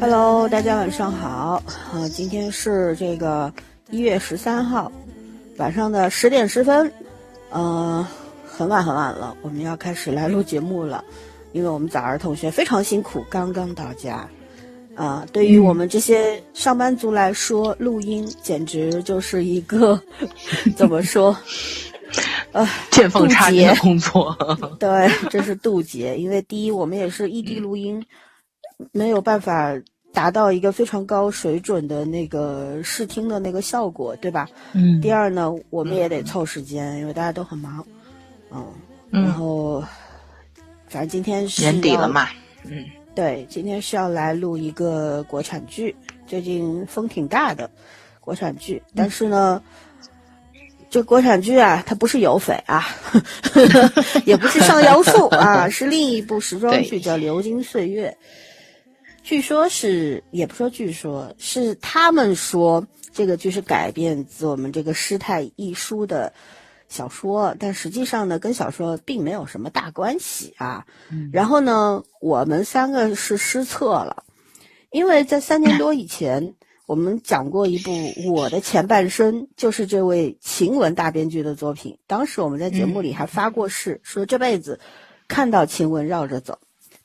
Hello，大家晚上好。呃，今天是这个一月十三号晚上的十点十分，呃，很晚很晚了，我们要开始来录节目了。因为我们早儿同学非常辛苦，刚刚到家。啊，对于我们这些上班族来说，录音简直就是一个 怎么说？呃，见缝插针的工作。对，这是渡劫。因为第一，我们也是异地录音，没有办法达到一个非常高水准的那个视听的那个效果，对吧？嗯。第二呢，我们也得凑时间，因为大家都很忙。嗯。然后，反正今天是年底了嘛。嗯。对，今天是要来录一个国产剧，最近风挺大的国产剧，但是呢，这国产剧啊，它不是有匪啊，也不是上妖术啊，是另一部时装剧，叫《流金岁月》。据说是，也不说据说，是他们说这个剧是改编自我们这个师太一书的。小说，但实际上呢，跟小说并没有什么大关系啊。然后呢，我们三个是失策了，因为在三年多以前，我们讲过一部《我的前半生》，就是这位晴雯大编剧的作品。当时我们在节目里还发过誓，说这辈子看到晴雯绕着走。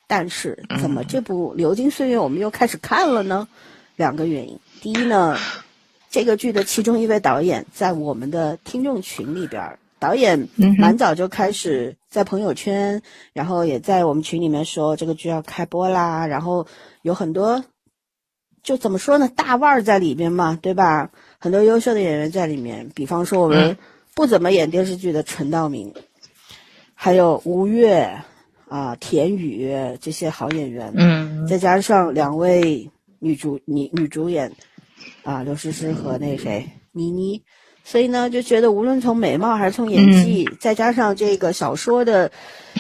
但是，怎么这部《流金岁月》我们又开始看了呢？两个原因。第一呢。这个剧的其中一位导演在我们的听众群里边，导演蛮早就开始在朋友圈，然后也在我们群里面说这个剧要开播啦，然后有很多，就怎么说呢，大腕儿在里面嘛，对吧？很多优秀的演员在里面，比方说我们不怎么演电视剧的陈道明，还有吴越啊、田雨这些好演员，嗯，再加上两位女主女女主演。啊，刘诗诗和那谁倪妮，所以呢，就觉得无论从美貌还是从演技，再加上这个小说的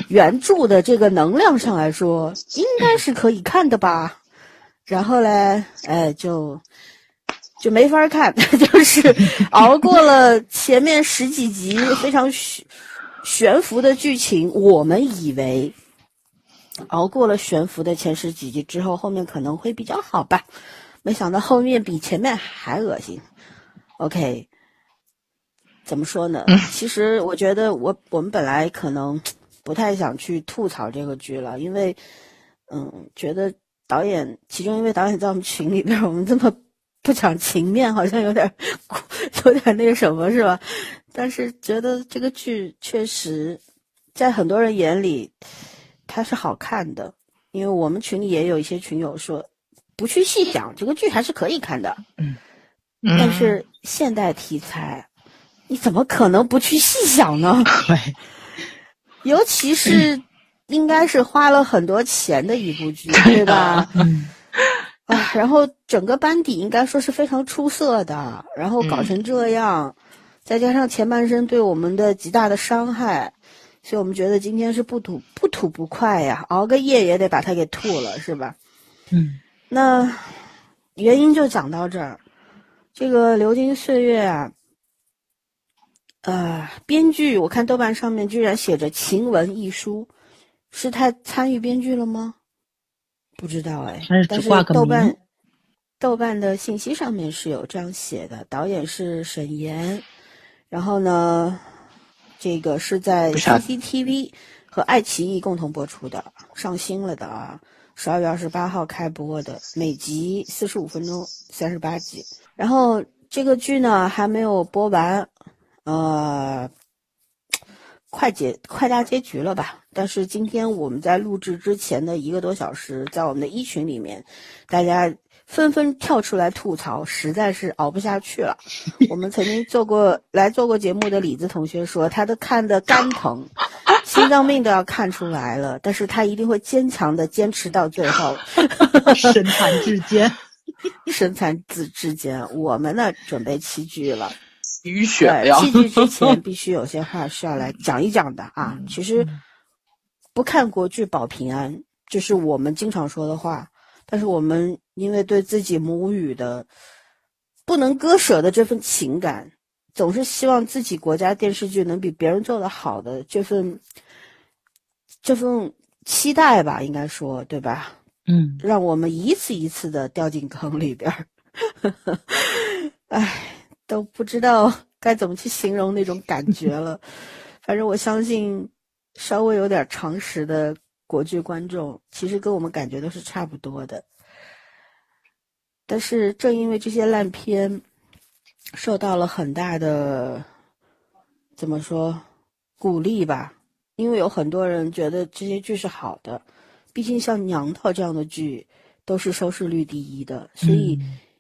原著的这个能量上来说，应该是可以看的吧。然后嘞，哎，就就没法看，就是熬过了前面十几集非常悬悬浮的剧情，我们以为熬过了悬浮的前十几集之后，后面可能会比较好吧。没想到后面比前面还恶心。OK，怎么说呢？其实我觉得我我们本来可能不太想去吐槽这个剧了，因为嗯，觉得导演其中一位导演在我们群里边，我们这么不讲情面，好像有点有点那个什么，是吧？但是觉得这个剧确实在很多人眼里它是好看的，因为我们群里也有一些群友说。不去细想，这个剧还是可以看的。嗯，但是现代题材，你怎么可能不去细想呢？对，尤其是应该是花了很多钱的一部剧，对吧？嗯，啊，然后整个班底应该说是非常出色的，然后搞成这样，再加上前半生对我们的极大的伤害，所以我们觉得今天是不吐不吐不快呀，熬个夜也得把它给吐了，是吧？嗯。那原因就讲到这儿，这个《流金岁月》啊，呃，编剧我看豆瓣上面居然写着“晴雯一书”，是他参与编剧了吗？不知道哎，但是豆瓣豆瓣的信息上面是有这样写的，导演是沈岩，然后呢，这个是在 CCTV 和爱奇艺共同播出的，上新了的啊。十二月二十八号开播的，每集四十五分钟，三十八集。然后这个剧呢还没有播完，呃，快结快大结局了吧？但是今天我们在录制之前的一个多小时，在我们的一群里面，大家纷纷跳出来吐槽，实在是熬不下去了。我们曾经做过来做过节目的李子同学说，他都看得肝疼。心脏病都要看出来了，但是他一定会坚强的坚持到最后，身残志坚，身残志志坚。我们呢，准备齐聚了，雨雪 戏剧之前必须有些话是要来讲一讲的啊。其实不看国剧保平安，就是我们经常说的话。但是我们因为对自己母语的不能割舍的这份情感。总是希望自己国家电视剧能比别人做的好的这份这份期待吧，应该说对吧？嗯，让我们一次一次的掉进坑里边儿，唉，都不知道 该怎么去形容那种感觉了。反正我相信，稍微有点常识的国剧观众，其实跟我们感觉都是差不多的。但是正因为这些烂片受到了很大的怎么说鼓励吧，因为有很多人觉得这些剧是好的，毕竟像《娘炮》这样的剧都是收视率第一的，所以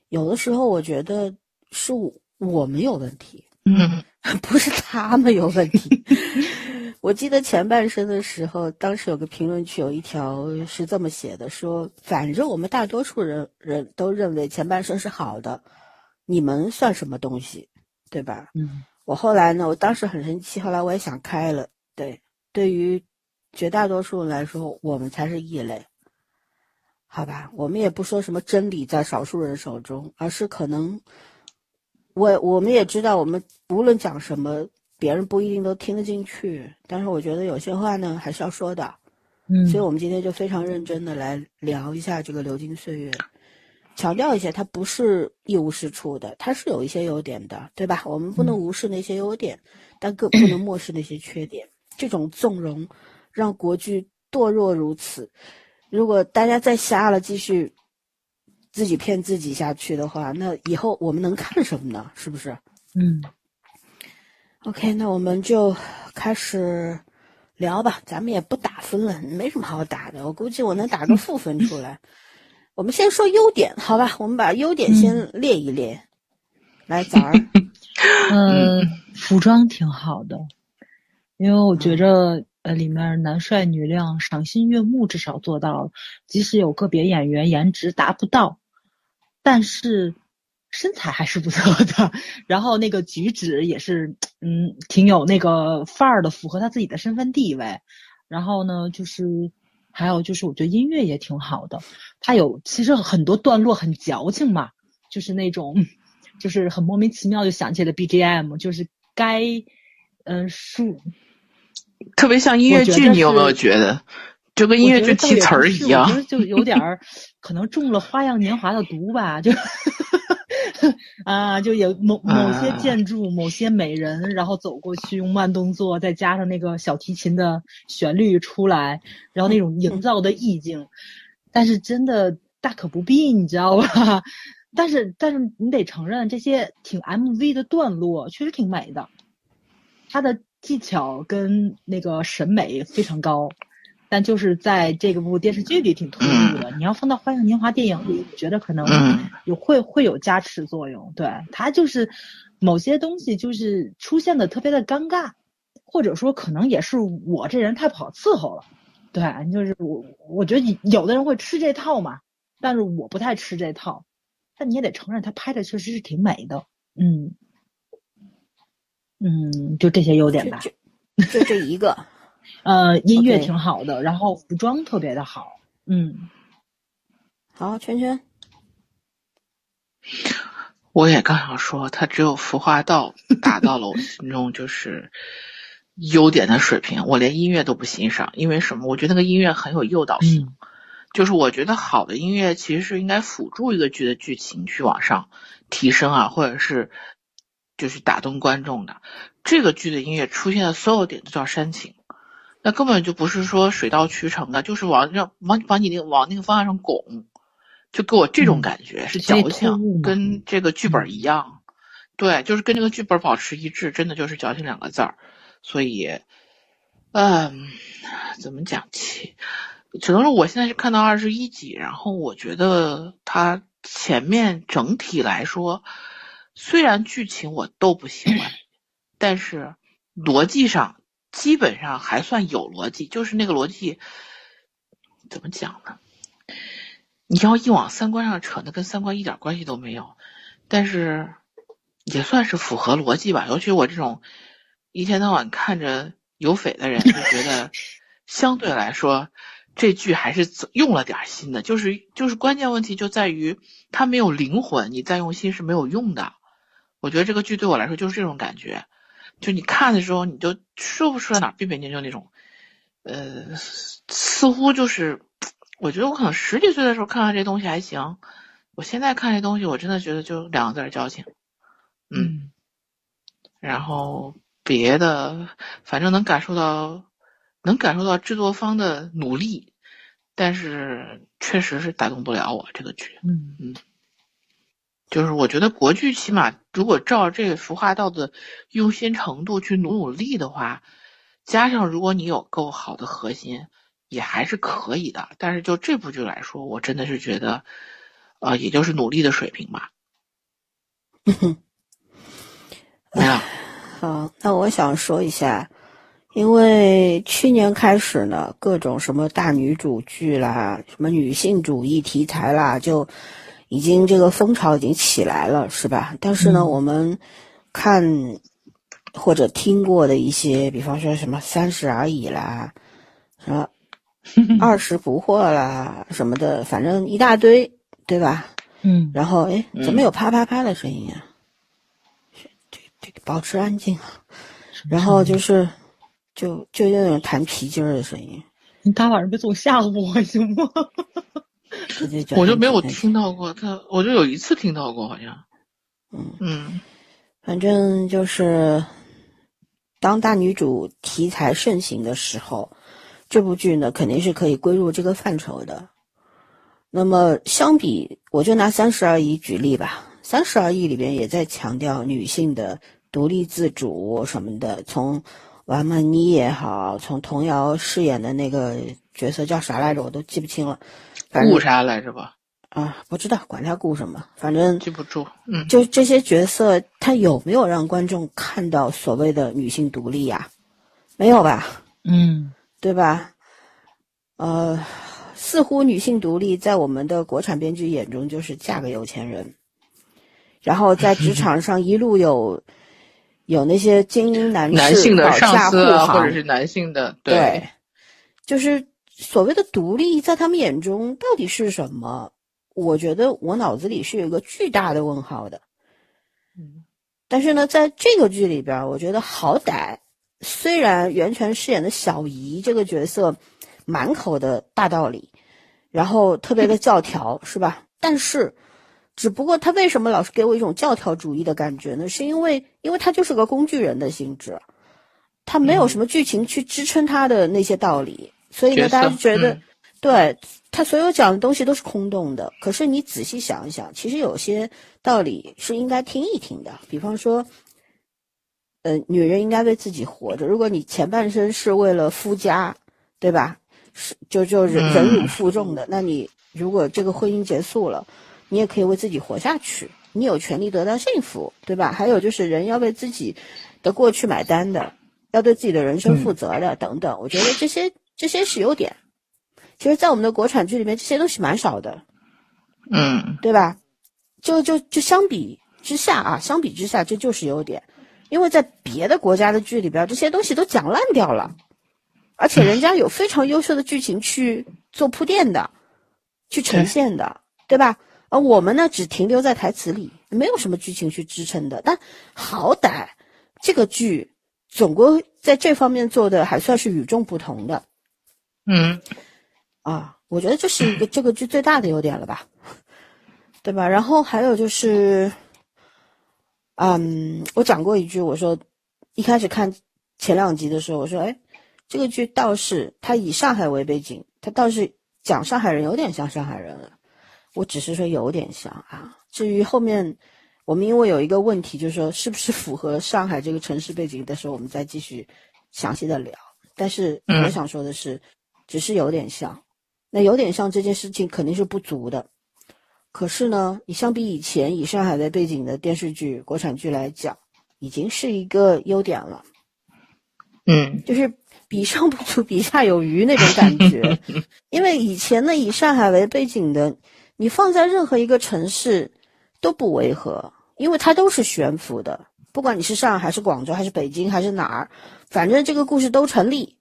有的时候我觉得是我们有问题，嗯，不是他们有问题。我记得前半生的时候，当时有个评论区有一条是这么写的：说反正我们大多数人人都认为前半生是好的，你们算什么东西，对吧？嗯，我后来呢，我当时很生气，后来我也想开了。对，对于绝大多数人来说，我们才是异类。好吧，我们也不说什么真理在少数人手中，而是可能我我们也知道，我们无论讲什么。别人不一定都听得进去，但是我觉得有些话呢还是要说的，嗯，所以我们今天就非常认真的来聊一下这个《流金岁月》，强调一下，它不是一无是处的，它是有一些优点的，对吧？我们不能无视那些优点，但更不能漠视那些缺点。这种纵容让国剧堕落如此，如果大家再瞎了，继续自己骗自己下去的话，那以后我们能看什么呢？是不是？嗯。OK，那我们就开始聊吧。咱们也不打分了，没什么好打的。我估计我能打个负分出来。我们先说优点，好吧？我们把优点先列一列。来，早儿。嗯，服装挺好的，因为我觉着呃里面男帅女靓，赏心悦目，至少做到了。即使有个别演员颜值达不到，但是。身材还是不错的，然后那个举止也是，嗯，挺有那个范儿的，符合他自己的身份地位。然后呢，就是还有就是，我觉得音乐也挺好的。他有其实很多段落很矫情嘛，就是那种，就是很莫名其妙就想起了 BGM，就是该，嗯，是特别像音乐剧，你有没有觉得？就跟音乐剧提词儿一样，就有点儿可能中了《花样年华》的毒吧，就。啊，就有某某些建筑、某些美人，然后走过去用慢动作，再加上那个小提琴的旋律出来，然后那种营造的意境，但是真的大可不必，你知道吧？但是但是你得承认，这些挺 MV 的段落确实挺美的，它的技巧跟那个审美非常高。但就是在这个部电视剧里挺突兀的，你要放到《花样年华》电影里，我觉得可能有会会有加持作用。对它就是某些东西就是出现的特别的尴尬，或者说可能也是我这人太不好伺候了。对，就是我我觉得有的人会吃这套嘛，但是我不太吃这套。但你也得承认，他拍的确实是挺美的。嗯嗯，就这些优点吧，就这一个。呃，音乐挺好的，然后服装特别的好，嗯，好，圈圈，我也刚想说，他只有《服化道》达到了我心中就是优点的水平，我连音乐都不欣赏，因为什么？我觉得那个音乐很有诱导性，就是我觉得好的音乐其实是应该辅助一个剧的剧情去往上提升啊，或者是就是打动观众的。这个剧的音乐出现的所有点都叫煽情。那根本就不是说水到渠成的，就是往让往往你那个往那个方向上拱，就给我这种感觉是矫情，跟这个剧本一样，对，就是跟这个剧本保持一致，真的就是矫情两个字儿。所以，嗯，怎么讲起？只能说我现在是看到二十一集，然后我觉得它前面整体来说，虽然剧情我都不喜欢，但是逻辑上。基本上还算有逻辑，就是那个逻辑怎么讲呢？你要一往三观上扯，那跟三观一点关系都没有，但是也算是符合逻辑吧。尤其我这种一天到晚看着有匪的人，就觉得相对来说这剧还是用了点心的。就是就是关键问题就在于它没有灵魂，你再用心是没有用的。我觉得这个剧对我来说就是这种感觉，就你看的时候，你就说不出来哪别别扭扭那种，呃，似乎就是，我觉得我可能十几岁的时候看看这东西还行，我现在看这东西，我真的觉得就两个字矫情，嗯，然后别的反正能感受到，能感受到制作方的努力，但是确实是打动不了我这个剧，嗯。嗯。就是我觉得国剧起码如果照这个服化道的用心程度去努努力的话，加上如果你有够好的核心，也还是可以的。但是就这部剧来说，我真的是觉得，呃，也就是努力的水平吧。没了。好，那我想说一下，因为去年开始呢，各种什么大女主剧啦，什么女性主义题材啦，就。已经这个风潮已经起来了，是吧？但是呢，我们看或者听过的一些，比方说什么《三十而已》啦，什么 《二十不惑》啦，什么的，反正一大堆，对吧？嗯。然后，哎，怎么有啪啪啪的声音啊？这这个保持安静啊。然后就是，就就那种弹皮筋儿的声音。你大晚上别总吓唬我行吗？我就没有听到过他，我就有一次听到过，好像，嗯嗯，反正就是当大女主题材盛行的时候，这部剧呢肯定是可以归入这个范畴的。那么相比，我就拿《三十而已》举例吧，《三十而已》里边也在强调女性的独立自主什么的。从王曼妮也好，从童瑶饰演的那个角色叫啥来着，我都记不清了。顾啥来着吧？啊，不知道，管他顾什么，反正记不住。嗯，就这些角色，他有没有让观众看到所谓的女性独立呀？没有吧？嗯，对吧？呃，似乎女性独立在我们的国产编剧眼中就是嫁个有钱人，然后在职场上一路有有那些精英男男性的上司啊，或者是男性的，对，就是。所谓的独立，在他们眼中到底是什么？我觉得我脑子里是有一个巨大的问号的。嗯，但是呢，在这个剧里边，我觉得好歹，虽然袁泉饰演的小姨这个角色满口的大道理，然后特别的教条，是吧？但是，只不过他为什么老是给我一种教条主义的感觉呢？是因为，因为他就是个工具人的性质，他没有什么剧情去支撑他的那些道理。所以呢，大家就觉得，对他所有讲的东西都是空洞的。可是你仔细想一想，其实有些道理是应该听一听的。比方说，呃，女人应该为自己活着。如果你前半生是为了夫家，对吧？是就就忍忍辱负重的，那你如果这个婚姻结束了，你也可以为自己活下去，你有权利得到幸福，对吧？还有就是人要为自己的过去买单的，要对自己的人生负责的，等等。我觉得这些。这些是优点，其实，在我们的国产剧里面，这些东西蛮少的，嗯，对吧？就就就相比之下啊，相比之下，这就是优点，因为在别的国家的剧里边，这些东西都讲烂掉了，而且人家有非常优秀的剧情去做铺垫的，去呈现的，对吧？而我们呢，只停留在台词里，没有什么剧情去支撑的。但好歹这个剧总归在这方面做的还算是与众不同的。嗯，啊，我觉得这是一个这个剧最大的优点了吧，对吧？然后还有就是，嗯，我讲过一句，我说一开始看前两集的时候，我说，哎，这个剧倒是它以上海为背景，它倒是讲上海人有点像上海人了。我只是说有点像啊。至于后面我们因为有一个问题，就是说是不是符合上海这个城市背景的时候，我们再继续详细的聊。但是我想说的是。只是有点像，那有点像这件事情肯定是不足的。可是呢，你相比以前以上海为背景的电视剧、国产剧来讲，已经是一个优点了。嗯，就是比上不足，比下有余那种感觉。因为以前呢，以上海为背景的，你放在任何一个城市都不违和，因为它都是悬浮的。不管你是上海还是广州还是北京还是哪儿，反正这个故事都成立。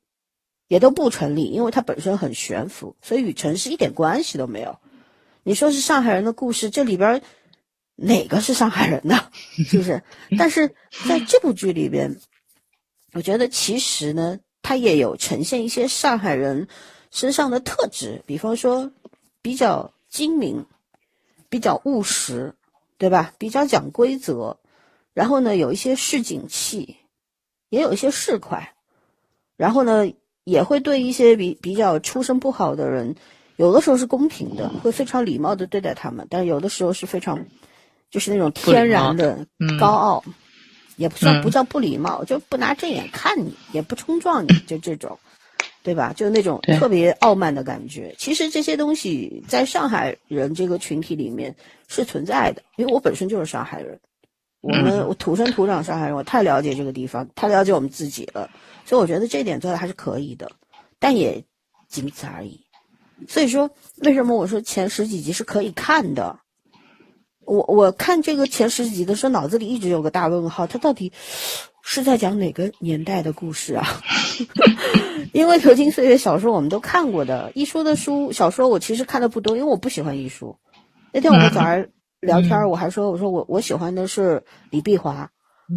也都不成立，因为它本身很悬浮，所以与城市一点关系都没有。你说是上海人的故事，这里边哪个是上海人呢？是不是？但是在这部剧里边，我觉得其实呢，它也有呈现一些上海人身上的特质，比方说比较精明，比较务实，对吧？比较讲规则，然后呢，有一些市井气，也有一些市侩，然后呢，也会对一些比比较出身不好的人，有的时候是公平的，会非常礼貌的对待他们，但有的时候是非常。就是那种天然的高傲，也不算不叫不礼貌，就不拿正眼看你，也不冲撞你，就这种，对吧？就那种特别傲慢的感觉。其实这些东西在上海人这个群体里面是存在的，因为我本身就是上海人，我们我土生土长上海人，我太了解这个地方，太了解我们自己了，所以我觉得这点做的还是可以的，但也仅此而已。所以说，为什么我说前十几集是可以看的？我我看这个前十集的时候，脑子里一直有个大问号，他到底是在讲哪个年代的故事啊？因为《流金岁月》小说我们都看过的，一书的书小说我其实看的不多，因为我不喜欢一书。那天我们早上聊天，我还说我说我我喜欢的是李碧华。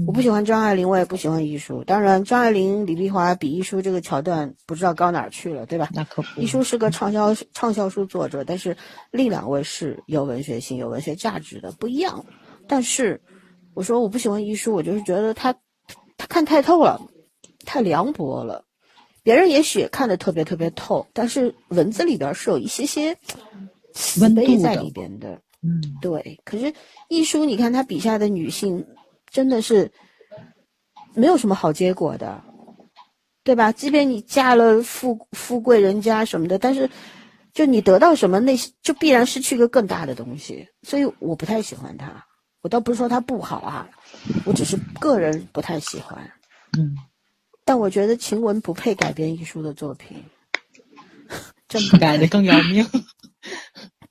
我不喜欢张爱玲，我也不喜欢艺术。当然，张爱玲、李碧华比艺术这个桥段不知道高哪儿去了，对吧？那可不。艺术是个畅销畅销书作者，但是另两位是有文学性、有文学价值的，不一样。但是我说我不喜欢艺术，我就是觉得他他看太透了，太凉薄了。别人也许也看得特别特别透，但是文字里边是有一些些慈悲在里边的。嗯，对。可是艺术，你看他笔下的女性。真的是没有什么好结果的，对吧？即便你嫁了富富贵人家什么的，但是就你得到什么，那就必然失去一个更大的东西。所以我不太喜欢他。我倒不是说他不好啊，我只是个人不太喜欢。嗯，但我觉得晴雯不配改编艺术的作品，真改的更要命。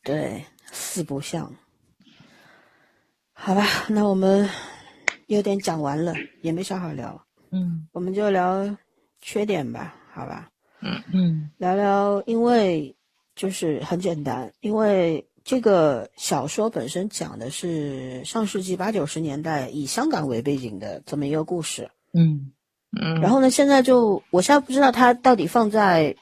对，四不像。好吧，那我们。有点讲完了，也没啥好聊。嗯，我们就聊缺点吧，好吧？嗯嗯，聊聊，因为就是很简单，因为这个小说本身讲的是上世纪八九十年代以香港为背景的这么一个故事。嗯嗯，然后呢，现在就我现在不知道它到底放在，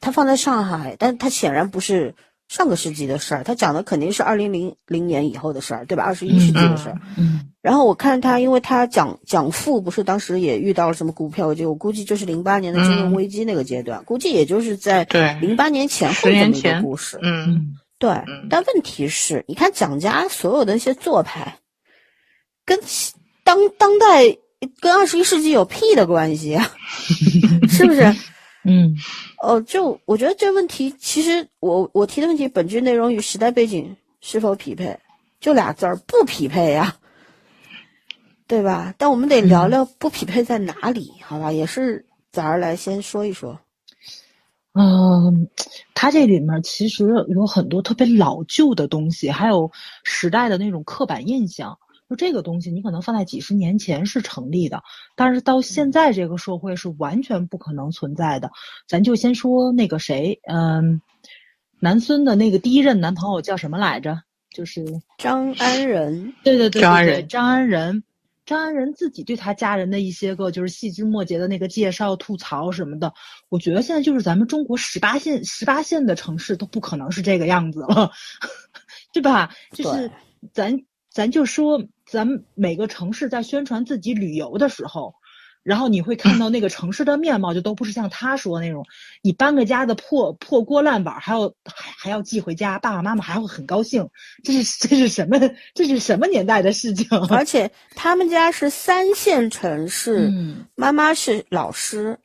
它放在上海，但它显然不是。上个世纪的事儿，他讲的肯定是二零零零年以后的事儿，对吧？二十一世纪的事儿。嗯。然后我看他，因为他讲讲富，不是当时也遇到了什么股票就我估计就是零八年的金融危机那个阶段，估计也就是在零八年前后这么一个故事。嗯。对。但问题是，你看蒋家所有的那些做派，跟当当代跟二十一世纪有屁的关系啊？是不是？嗯。哦，就我觉得这问题，其实我我提的问题本质内容与时代背景是否匹配，就俩字儿不匹配呀，对吧？但我们得聊聊不匹配在哪里，好吧？也是早上来先说一说。嗯，它这里面其实有很多特别老旧的东西，还有时代的那种刻板印象。就这个东西，你可能放在几十年前是成立的，但是到现在这个社会是完全不可能存在的。咱就先说那个谁，嗯，南孙的那个第一任男朋友叫什么来着？就是张安仁。对对对对对，张安仁，张安仁自己对他家人的一些个就是细枝末节的那个介绍、吐槽什么的，我觉得现在就是咱们中国十八线、十八线的城市都不可能是这个样子了，对吧？就是咱。咱就说，咱们每个城市在宣传自己旅游的时候，然后你会看到那个城市的面貌，就都不是像他说那种，你搬个家的破破锅烂碗，还要还还要寄回家，爸爸妈妈还会很高兴。这是这是什么？这是什么年代的事情？而且他们家是三线城市，嗯，妈妈是老师，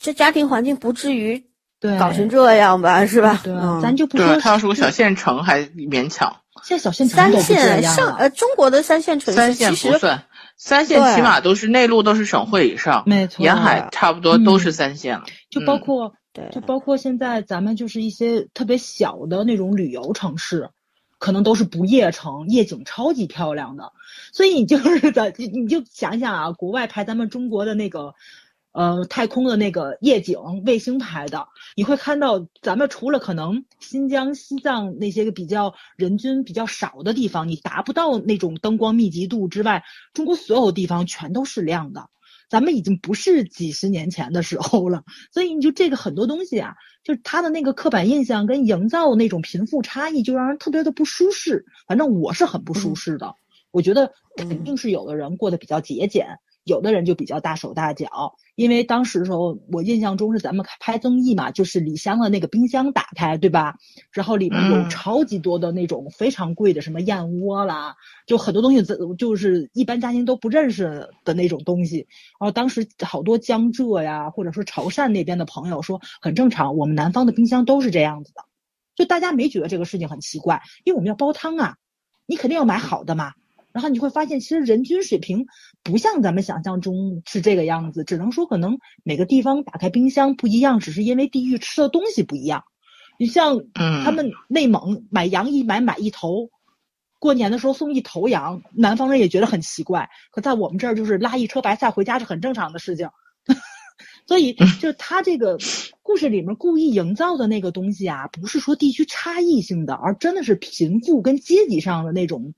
这家庭环境不至于对搞成这样吧？是吧？对，咱就不说他要是个小县城还勉强。现在小县城三线上呃，中国的三线城市其实不算，三线起码都是内陆都是省会以上，没错，沿海差不多都是三线了。就包括对，就包括现在咱们就是一些特别小的那种旅游城市，可能都是不夜城，夜景超级漂亮的。所以你就是咱你就想想啊，国外排咱们中国的那个呃太空的那个夜景卫星拍的，你会看到咱们除了可能新疆、西藏那些个比较人均比较少的地方，你达不到那种灯光密集度之外，中国所有地方全都是亮的。咱们已经不是几十年前的时候了，所以你就这个很多东西啊，就是他的那个刻板印象跟营造那种贫富差异，就让人特别的不舒适。反正我是很不舒适的，我觉得肯定是有的人过得比较节俭。有的人就比较大手大脚，因为当时的时候，我印象中是咱们拍综艺嘛，就是李湘的那个冰箱打开，对吧？然后里面有超级多的那种非常贵的什么燕窝啦，就很多东西，就是一般家庭都不认识的那种东西。然后当时好多江浙呀，或者说潮汕那边的朋友说很正常，我们南方的冰箱都是这样子的，就大家没觉得这个事情很奇怪，因为我们要煲汤啊，你肯定要买好的嘛。然后你会发现，其实人均水平不像咱们想象中是这个样子，只能说可能每个地方打开冰箱不一样，只是因为地域吃的东西不一样。你像他们内蒙买羊一买买一头，过年的时候送一头羊，南方人也觉得很奇怪。可在我们这儿，就是拉一车白菜回家是很正常的事情。所以，就是他这个故事里面故意营造的那个东西啊，不是说地区差异性的，而真的是贫富跟阶级上的那种。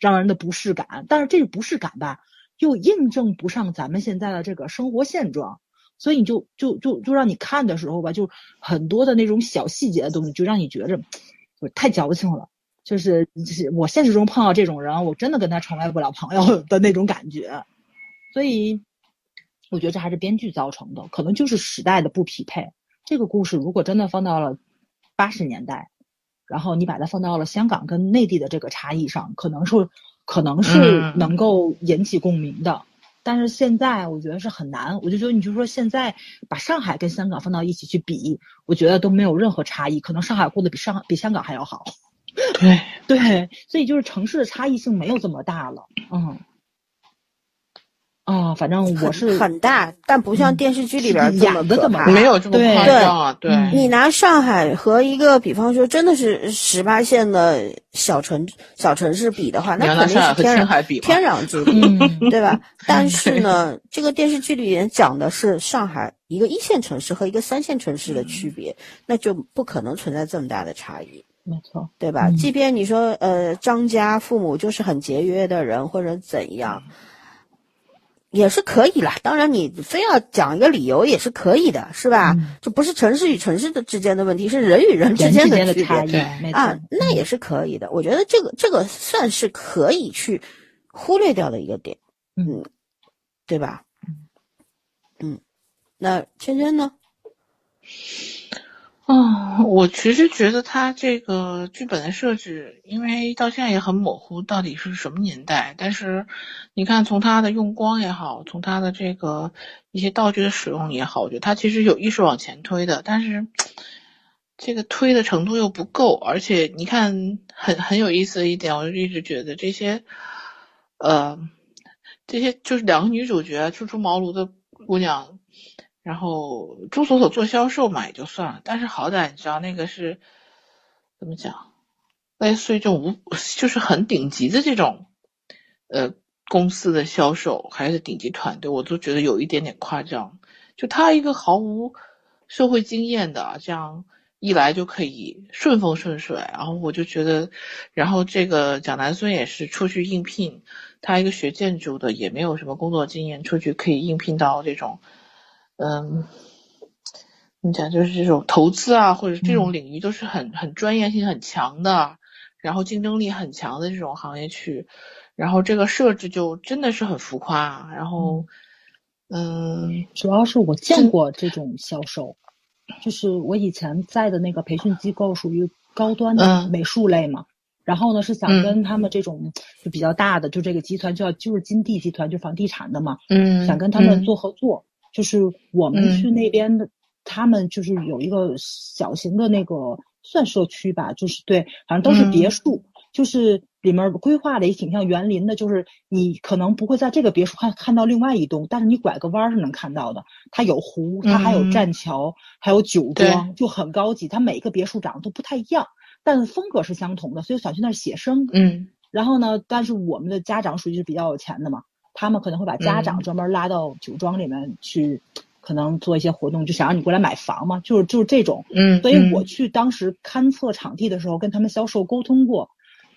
让人的不适感，但是这个不适感吧，又印证不上咱们现在的这个生活现状，所以你就就就就让你看的时候吧，就很多的那种小细节的东西，就让你觉着就太矫情了。就是我现实中碰到这种人，我真的跟他成为不了朋友的那种感觉。所以我觉得这还是编剧造成的，可能就是时代的不匹配。这个故事如果真的放到了八十年代。然后你把它放到了香港跟内地的这个差异上，可能是可能是能够引起共鸣的，但是现在我觉得是很难。我就觉得你就说现在把上海跟香港放到一起去比，我觉得都没有任何差异，可能上海过得比上比香港还要好。对 对，所以就是城市的差异性没有这么大了，嗯。啊，反正我是很大，但不像电视剧里边演的这么没有这么夸张啊。对，你拿上海和一个比方说真的是十八线的小城小城市比的话，那肯定是天壤天壤之别，对吧？但是呢，这个电视剧里面讲的是上海一个一线城市和一个三线城市的区别，那就不可能存在这么大的差异。没错，对吧？即便你说呃张家父母就是很节约的人或者怎样。也是可以啦，当然你非要讲一个理由也是可以的，是吧？这不是城市与城市的之间的问题，是人与人之间的区别啊，那也是可以的。我觉得这个这个算是可以去忽略掉的一个点，嗯，对吧？嗯，那圈圈呢？哦，我其实觉得他这个剧本的设置，因为到现在也很模糊，到底是什么年代。但是，你看从他的用光也好，从他的这个一些道具的使用也好，我觉得他其实有意识往前推的。但是，这个推的程度又不够。而且，你看很很有意思的一点，我就一直觉得这些，呃，这些就是两个女主角初出茅庐的姑娘。然后朱锁锁做销售嘛也就算了，但是好歹你知道那个是怎么讲，类似于这种无 就是很顶级的这种呃公司的销售还是顶级团队，我都觉得有一点点夸张。就他一个毫无社会经验的，这样一来就可以顺风顺水，然后我就觉得，然后这个蒋南孙也是出去应聘，他一个学建筑的也没有什么工作经验，出去可以应聘到这种。嗯，你讲就是这种投资啊，或者这种领域都是很很专业性很强的，然后竞争力很强的这种行业去，然后这个设置就真的是很浮夸，然后嗯，主要是我见过这种销售，就是我以前在的那个培训机构属于高端的美术类嘛，然后呢是想跟他们这种就比较大的，就这个集团叫就是金地集团，就房地产的嘛，嗯，想跟他们做合作。就是我们去那边的，他们就是有一个小型的那个算社区吧，就是对，反正都是别墅，就是里面规划的也挺像园林的，就是你可能不会在这个别墅看看到另外一栋，但是你拐个弯是能看到的。它有湖，它还有栈桥，还有酒庄，就很高级。它每个别墅长得都不太一样，但风格是相同的，所以想去那儿写生。嗯，然后呢，但是我们的家长属于是比较有钱的嘛。他们可能会把家长专门拉到酒庄里面去可能做一些活动，就想让你过来买房嘛，就是就是这种。嗯，所以我去当时勘测场地的时候，跟他们销售沟通过，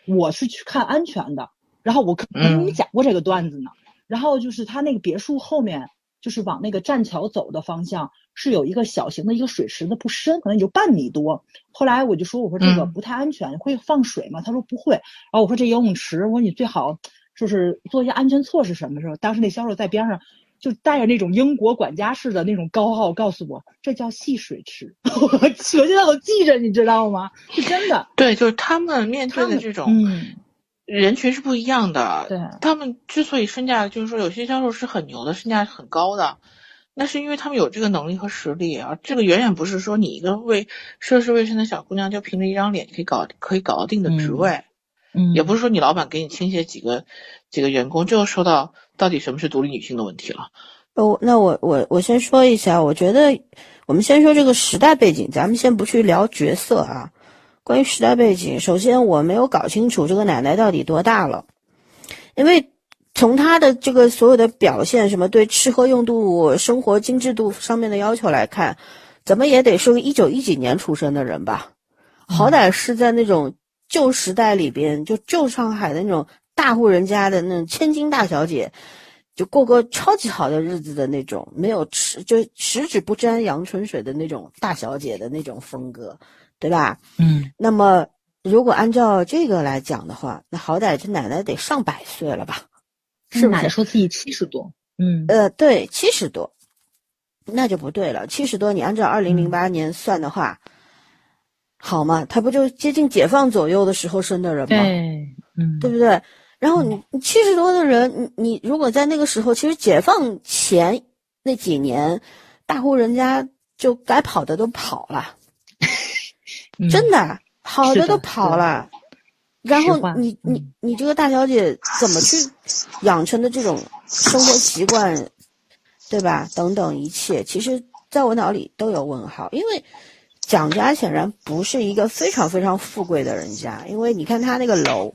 我是去看安全的。然后我跟你们讲过这个段子呢。然后就是他那个别墅后面，就是往那个栈桥走的方向，是有一个小型的一个水池子，不深，可能也就半米多。后来我就说，我说这个不太安全，会放水吗？他说不会。然后我说这游泳池，我说你最好就是做一些安全措施什么时候？当时那销售在边上就带着那种英国管家式的那种高傲告诉我，这叫戏水池。我现在我记着，你知道吗？是真的。对，就是他们面对的这种。嗯。人群是不一样的，对，他们之所以身价，就是说有些销售是很牛的，身价很高的，那是因为他们有这个能力和实力啊。这个远远不是说你一个为涉世未深的小姑娘就凭着一张脸可以搞可以搞定的职位，嗯，也不是说你老板给你倾斜几个几个员工就说到到底什么是独立女性的问题了。哦，那我我我先说一下，我觉得我们先说这个时代背景，咱们先不去聊角色啊。关于时代背景，首先我没有搞清楚这个奶奶到底多大了，因为从她的这个所有的表现，什么对吃喝用度、生活精致度上面的要求来看，怎么也得是个一九一几年出生的人吧？好歹是在那种旧时代里边，就旧上海的那种大户人家的那种千金大小姐，就过个超级好的日子的那种，没有吃就十指不沾阳春水的那种大小姐的那种风格。对吧？嗯，那么如果按照这个来讲的话，那好歹这奶奶得上百岁了吧？是奶奶说自己七十多，嗯，呃，对，七十多，那就不对了。七十多，你按照二零零八年算的话，好嘛？他不就接近解放左右的时候生的人吗？对，嗯，对不对？然后你你七十多的人，你你如果在那个时候，其实解放前那几年，大户人家就该跑的都跑了。真的，跑的都跑了，然后你你你这个大小姐怎么去养成的这种生活习惯，对吧？等等一切，其实在我脑里都有问号。因为蒋家显然不是一个非常非常富贵的人家，因为你看他那个楼，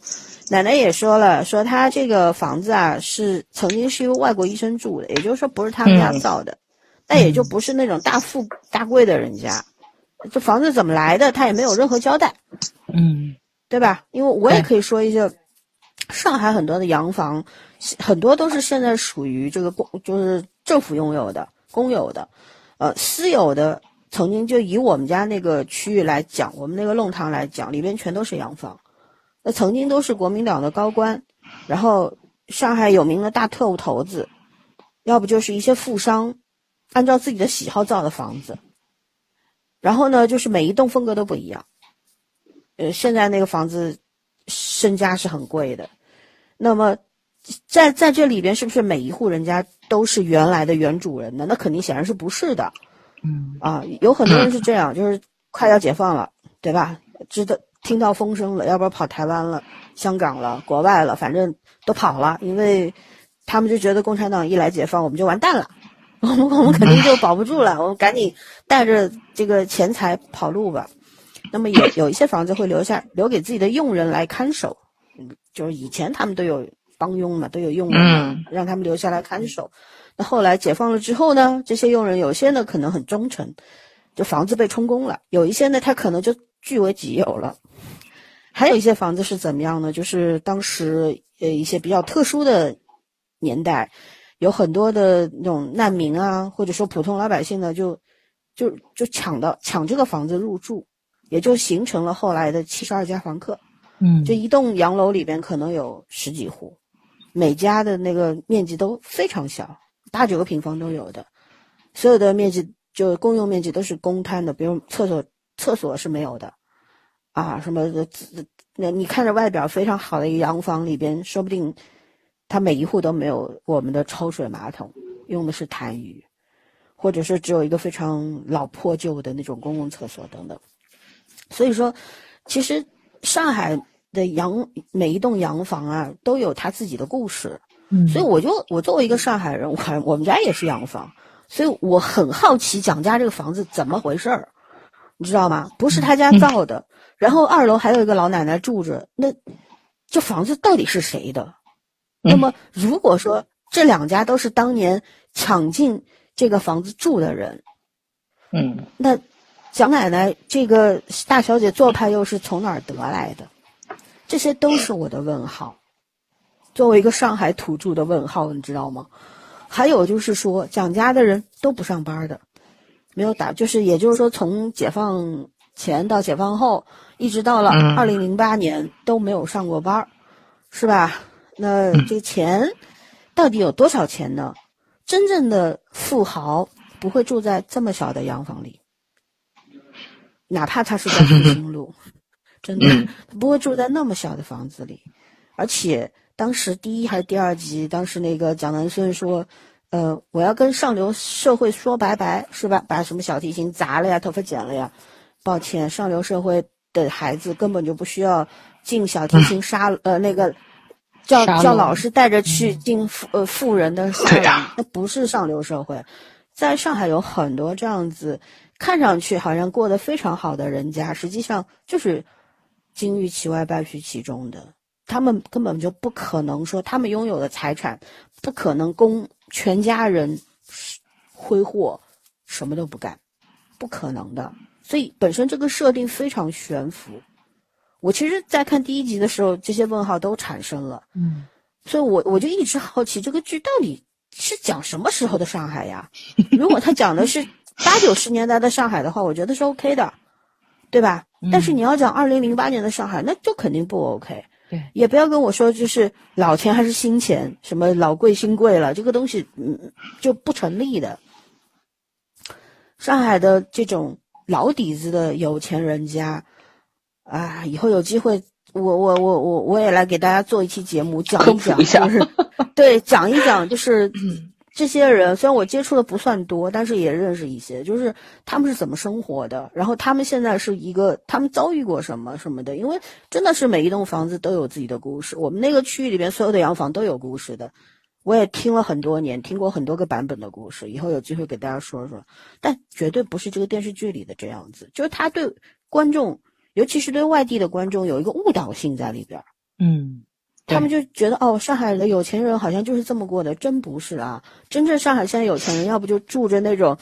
奶奶也说了，说他这个房子啊是曾经是一个外国医生住的，也就是说不是他们家造的，那也就不是那种大富大贵的人家。这房子怎么来的？他也没有任何交代，嗯，对吧？因为我也可以说一些，上海很多的洋房，很多都是现在属于这个公，就是政府拥有的、公有的，呃，私有的。曾经就以我们家那个区域来讲，我们那个弄堂来讲，里边全都是洋房，那曾经都是国民党的高官，然后上海有名的大特务头子，要不就是一些富商，按照自己的喜好造的房子。然后呢，就是每一栋风格都不一样。呃，现在那个房子身家是很贵的。那么，在在这里边，是不是每一户人家都是原来的原主人呢？那肯定显然是不是的。嗯。啊，有很多人是这样，就是快要解放了，对吧？知道听到风声了，要不然跑台湾了、香港了、国外了，反正都跑了，因为他们就觉得共产党一来解放，我们就完蛋了。我们我们肯定就保不住了，我们赶紧带着这个钱财跑路吧。那么有有一些房子会留下，留给自己的佣人来看守。嗯，就是以前他们都有帮佣嘛，都有佣人，让他们留下来看守。那后来解放了之后呢，这些佣人有些呢可能很忠诚，就房子被充公了；有一些呢他可能就据为己有了。还有一些房子是怎么样呢？就是当时呃一些比较特殊的年代。有很多的那种难民啊，或者说普通老百姓呢，就就就抢到抢这个房子入住，也就形成了后来的七十二家房客。嗯，就一栋洋楼里边可能有十几户，每家的那个面积都非常小，八九个平方都有的，所有的面积就公用面积都是公摊的，比如厕所厕所是没有的，啊，什么那你看着外表非常好的一洋房里边，说不定。他每一户都没有我们的抽水马桶，用的是痰盂，或者是只有一个非常老破旧的那种公共厕所等等。所以说，其实上海的洋每一栋洋房啊，都有他自己的故事。嗯，所以我就我作为一个上海人，我我们家也是洋房，所以我很好奇蒋家这个房子怎么回事儿，你知道吗？不是他家造的，然后二楼还有一个老奶奶住着，那这房子到底是谁的？那么，如果说这两家都是当年抢进这个房子住的人，嗯，那蒋奶奶这个大小姐做派又是从哪儿得来的？这些都是我的问号。作为一个上海土著的问号，你知道吗？还有就是说，蒋家的人都不上班的，没有打，就是也就是说，从解放前到解放后，一直到了二零零八年都没有上过班，是吧？那这钱到底有多少钱呢？真正的富豪不会住在这么小的洋房里，哪怕他是在复兴路，真的不会住在那么小的房子里。而且当时第一还是第二集，当时那个蒋南孙说：“呃，我要跟上流社会说拜拜，是吧？把什么小提琴砸了呀，头发剪了呀？抱歉，上流社会的孩子根本就不需要进小提琴杀 呃那个。”叫叫老师带着去进富呃富人的 沙龙，那不是上流社会。在上海有很多这样子，看上去好像过得非常好的人家，实际上就是金玉其外败絮其中的。他们根本就不可能说他们拥有的财产，不可能供全家人挥霍，什么都不干，不可能的。所以本身这个设定非常悬浮。我其实，在看第一集的时候，这些问号都产生了。嗯，所以我我就一直好奇，这个剧到底是讲什么时候的上海呀？如果他讲的是八九十年代的上海的话，我觉得是 OK 的，对吧？但是你要讲二零零八年的上海，那就肯定不 OK。对，也不要跟我说就是老钱还是新钱，什么老贵新贵了，这个东西嗯就不成立的。上海的这种老底子的有钱人家。啊，以后有机会，我我我我我也来给大家做一期节目，讲一讲，就是对，讲一讲，就是 这些人，虽然我接触的不算多，但是也认识一些，就是他们是怎么生活的，然后他们现在是一个，他们遭遇过什么什么的，因为真的是每一栋房子都有自己的故事，我们那个区域里边所有的洋房都有故事的，我也听了很多年，听过很多个版本的故事，以后有机会给大家说说，但绝对不是这个电视剧里的这样子，就是他对观众。尤其是对外地的观众有一个误导性在里边，嗯，他们就觉得哦，上海的有钱人好像就是这么过的，真不是啊！真正上海现在有钱人，要不就住着那种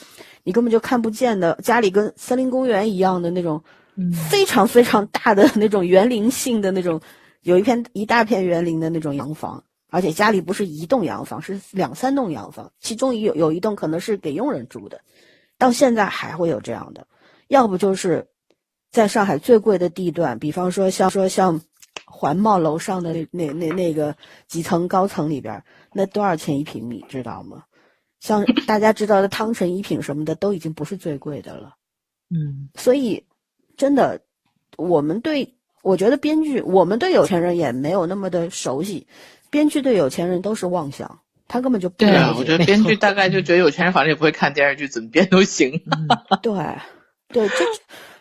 你根本就看不见的家里，跟森林公园一样的那种，非常非常大的那种园林性的那种，有一片一大片园林的那种洋房，而且家里不是一栋洋房，是两三栋洋房，其中有有一栋可能是给佣人住的，到现在还会有这样的，要不就是。在上海最贵的地段，比方说像说像环贸楼上的那那那那个几层高层里边，那多少钱一平米，知道吗？像 大家知道的汤臣一品什么的，都已经不是最贵的了。嗯，所以真的，我们对我觉得编剧，我们对有钱人也没有那么的熟悉，编剧对有钱人都是妄想，他根本就不对啊。我觉得编剧大概就觉得有钱人反正也不会看电视剧，怎么编都行。对，对，这。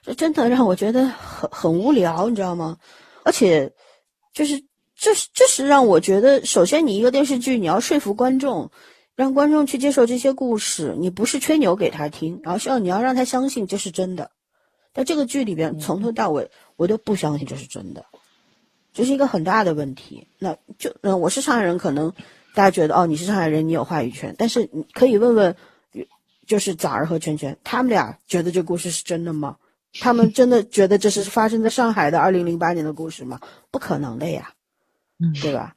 这真的让我觉得很很无聊，你知道吗？而且，就是这是这是让我觉得，首先你一个电视剧你要说服观众，让观众去接受这些故事，你不是吹牛给他听，而是要你要让他相信这是真的。在这个剧里边，从头到尾我都不相信这是真的，这是一个很大的问题。那就嗯，我是上海人，可能大家觉得哦，你是上海人，你有话语权，但是你可以问问，就是枣儿和圈圈，他们俩觉得这故事是真的吗？他们真的觉得这是发生在上海的二零零八年的故事吗？不可能的呀，嗯，对吧？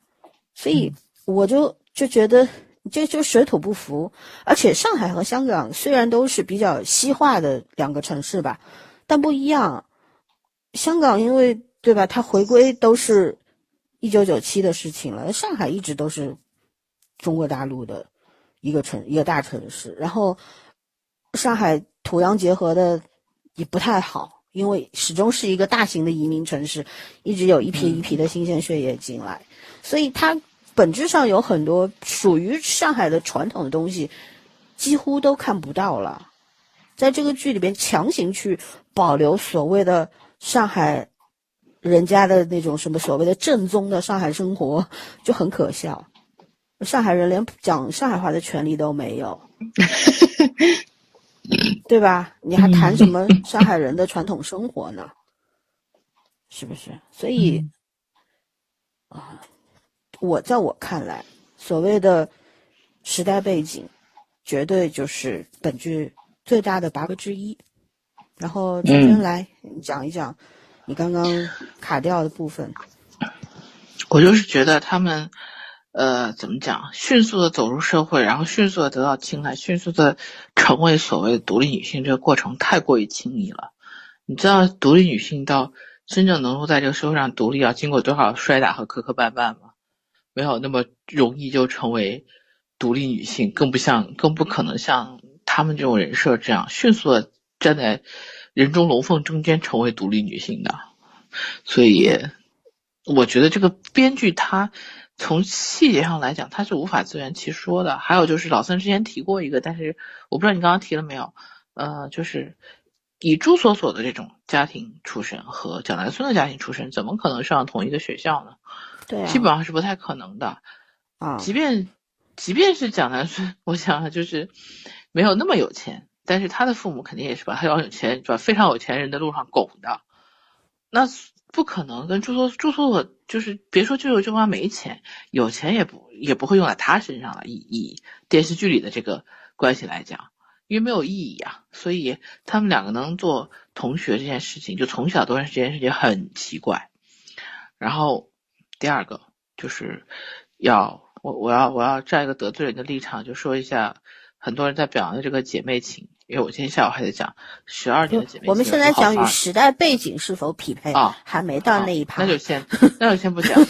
所以我就就觉得这就水土不服。而且上海和香港虽然都是比较西化的两个城市吧，但不一样。香港因为对吧，它回归都是一九九七的事情了，上海一直都是中国大陆的一个城一个大城市。然后上海土洋结合的。也不太好，因为始终是一个大型的移民城市，一直有一批一批的新鲜血液进来，所以它本质上有很多属于上海的传统的东西，几乎都看不到了。在这个剧里边强行去保留所谓的上海人家的那种什么所谓的正宗的上海生活，就很可笑。上海人连讲上海话的权利都没有。对吧？你还谈什么上海人的传统生活呢？是不是？所以啊，我在我看来，所谓的时代背景，绝对就是本剧最大的 bug 之一。然后陈真来讲一讲你刚刚卡掉的部分。我就是觉得他们，呃，怎么讲，迅速的走入社会，然后迅速的得到青睐，迅速的成为所谓的独立女性，这个过程太过于轻易了。你知道，独立女性到真正能够在这个社会上独立，要经过多少摔打和磕磕绊绊吗？没有那么容易就成为独立女性，更不像，更不可能像他们这种人设这样迅速的站在人中龙凤中间成为独立女性的。所以，我觉得这个编剧他从细节上来讲，他是无法自圆其说的。还有就是老孙之前提过一个，但是我不知道你刚刚提了没有？呃，就是以朱锁锁的这种家庭出身和蒋南孙的家庭出身，怎么可能上同一个学校呢？对，基本上是不太可能的啊。即便即便是蒋南孙，我想就是没有那么有钱，但是他的父母肯定也是把他往有钱、把非常有钱人的路上拱的。那不可能跟朱锁朱锁锁就是别说舅舅舅妈没钱，有钱也不也不会用在他身上了。以以电视剧里的这个关系来讲，因为没有意义啊。所以他们两个能做同学这件事情，就从小都认识这件事情很奇怪。然后。第二个就是要我我要我要站一个得罪人的立场，就说一下很多人在表扬的这个姐妹情，因为我今天下午还在讲十二年的姐妹。我们现在讲与时代背景是否匹配啊，还没到那一趴，那就先那就先不讲。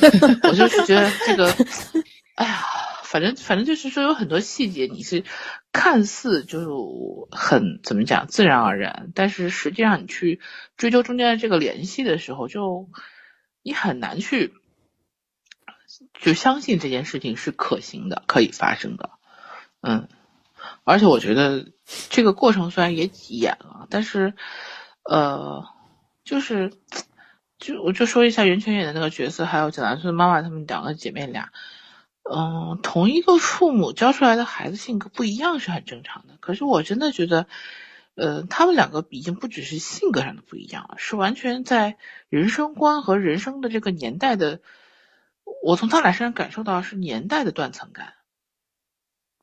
我就是觉得这个，哎呀，反正反正就是说有很多细节你是看似就很怎么讲自然而然，但是实际上你去追究中间的这个联系的时候，就你很难去。就相信这件事情是可行的，可以发生的，嗯，而且我觉得这个过程虽然也演了，但是，呃，就是，就我就说一下袁泉演的那个角色，还有蒋南孙妈妈他们两个姐妹俩，嗯，同一个父母教出来的孩子性格不一样是很正常的，可是我真的觉得，呃，他们两个已经不只是性格上的不一样了，是完全在人生观和人生的这个年代的。我从他俩身上感受到是年代的断层感，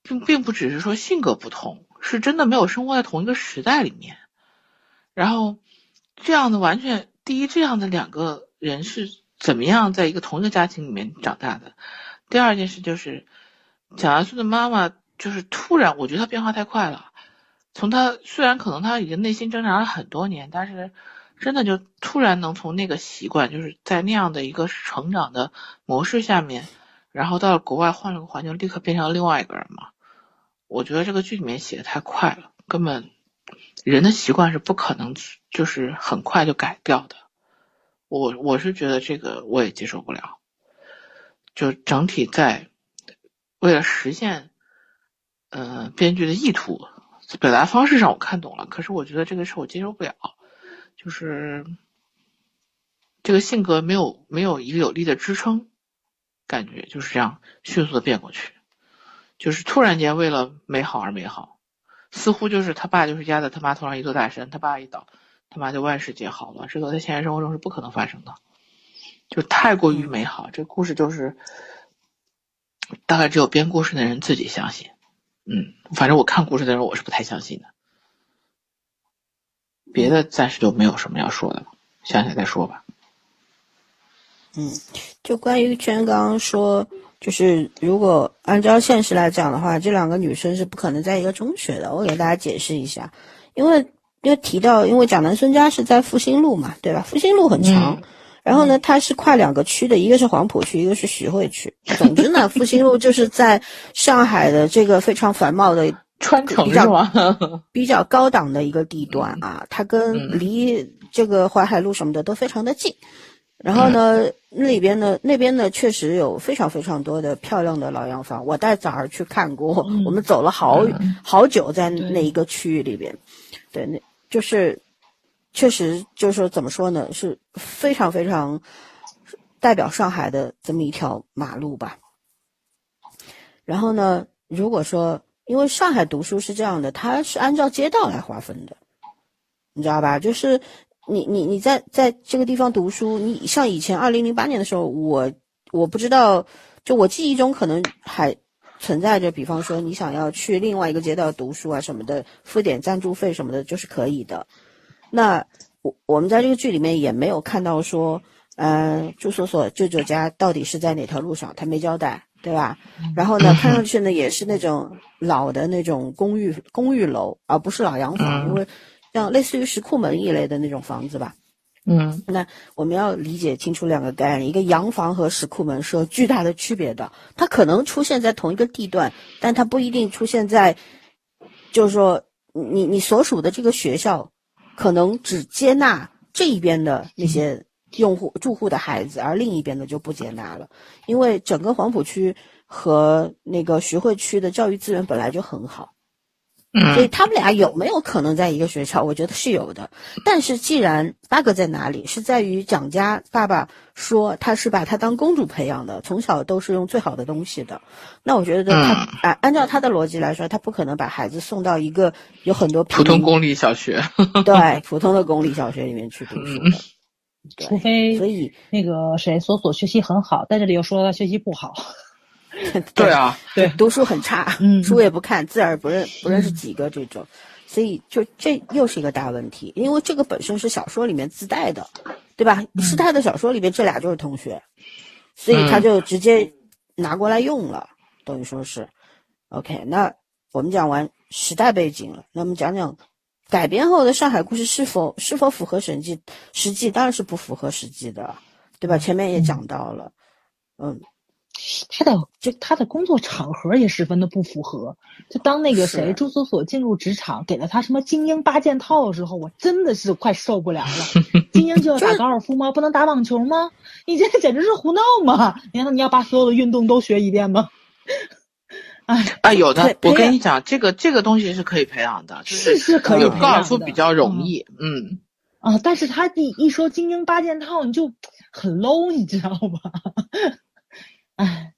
并并不只是说性格不同，是真的没有生活在同一个时代里面。然后这样的完全，第一，这样的两个人是怎么样在一个同一个家庭里面长大的？第二件事就是蒋亚孙的妈妈就是突然，我觉得她变化太快了。从她虽然可能她已经内心挣扎了很多年，但是。真的就突然能从那个习惯，就是在那样的一个成长的模式下面，然后到了国外换了个环境，立刻变成了另外一个人嘛？我觉得这个剧里面写的太快了，根本人的习惯是不可能就是很快就改掉的。我我是觉得这个我也接受不了，就整体在为了实现，呃，编剧的意图表达方式上我看懂了，可是我觉得这个事我接受不了。就是这个性格没有没有一个有力的支撑，感觉就是这样迅速的变过去，就是突然间为了美好而美好，似乎就是他爸就是压在他妈头上一座大山，他爸一倒，他妈就万事皆好了，这个在现实生活中是不可能发生的，就太过于美好。这故事就是大概只有编故事的人自己相信，嗯，反正我看故事的人我是不太相信的。别的暂时就没有什么要说的了，想起来再说吧。嗯，就关于圈刚刚说，就是如果按照现实来讲的话，这两个女生是不可能在一个中学的。我给大家解释一下，因为因为提到，因为蒋南孙家是在复兴路嘛，对吧？复兴路很长，然后呢，它是跨两个区的，一个是黄浦区，一个是徐汇区。总之呢，复兴路就是在上海的这个非常繁茂的。川城是吗？比较高档的一个地段啊，它跟离这个淮海路什么的都非常的近。然后呢，那里边呢，那边呢确实有非常非常多的漂亮的老洋房。我带崽儿去看过，我们走了好好久在那一个区域里边。对，那就是确实就是说怎么说呢，是非常非常代表上海的这么一条马路吧。然后呢，如果说。因为上海读书是这样的，它是按照街道来划分的，你知道吧？就是你你你在在这个地方读书，你像以前二零零八年的时候，我我不知道，就我记忆中可能还存在着，比方说你想要去另外一个街道读书啊什么的，付点赞助费什么的，就是可以的。那我我们在这个剧里面也没有看到说，嗯，朱锁锁舅舅家到底是在哪条路上，他没交代，对吧？然后呢，看上去呢也是那种老的那种公寓公寓楼，而不是老洋房，因为像类似于石库门一类的那种房子吧。嗯，那我们要理解清楚两个概念，一个洋房和石库门是有巨大的区别的。它可能出现在同一个地段，但它不一定出现在，就是说你你所属的这个学校，可能只接纳这一边的那些用户住户的孩子，而另一边的就不接纳了。因为整个黄浦区和那个徐汇区的教育资源本来就很好。所以他们俩有没有可能在一个学校？我觉得是有的。但是既然 bug 在哪里，是在于蒋家爸爸说他是把他当公主培养的，从小都是用最好的东西的。那我觉得他按按照他的逻辑来说，他不可能把孩子送到一个有很多普通公立小学，对普通的公立小学里面去读书。除非所以那个谁索索学习很好，在这里又说他学习不好。对啊，对，读书很差，嗯，书也不看，字儿不认不认识几个这种，所以就这又是一个大问题，因为这个本身是小说里面自带的，对吧？师太的小说里面这俩就是同学，所以他就直接拿过来用了，等于说是，OK。那我们讲完时代背景了，那我们讲讲改编后的上海故事是否是否符合实际？实际当然是不符合实际的，对吧？前面也讲到了，嗯。他的就他的工作场合也十分的不符合。就当那个谁朱锁锁进入职场，给了他什么精英八件套的时候，我真的是快受不了了。精英就要打高尔夫吗？不能打网球吗？你这简直是胡闹嘛！难道你要把所有的运动都学一遍吗？哎啊，有的，我跟你讲，这个这个东西是可以培养的，是是可以培养的。高尔夫比较容易，嗯啊，但是他一一说精英八件套，你就很 low，你知道吗？唉，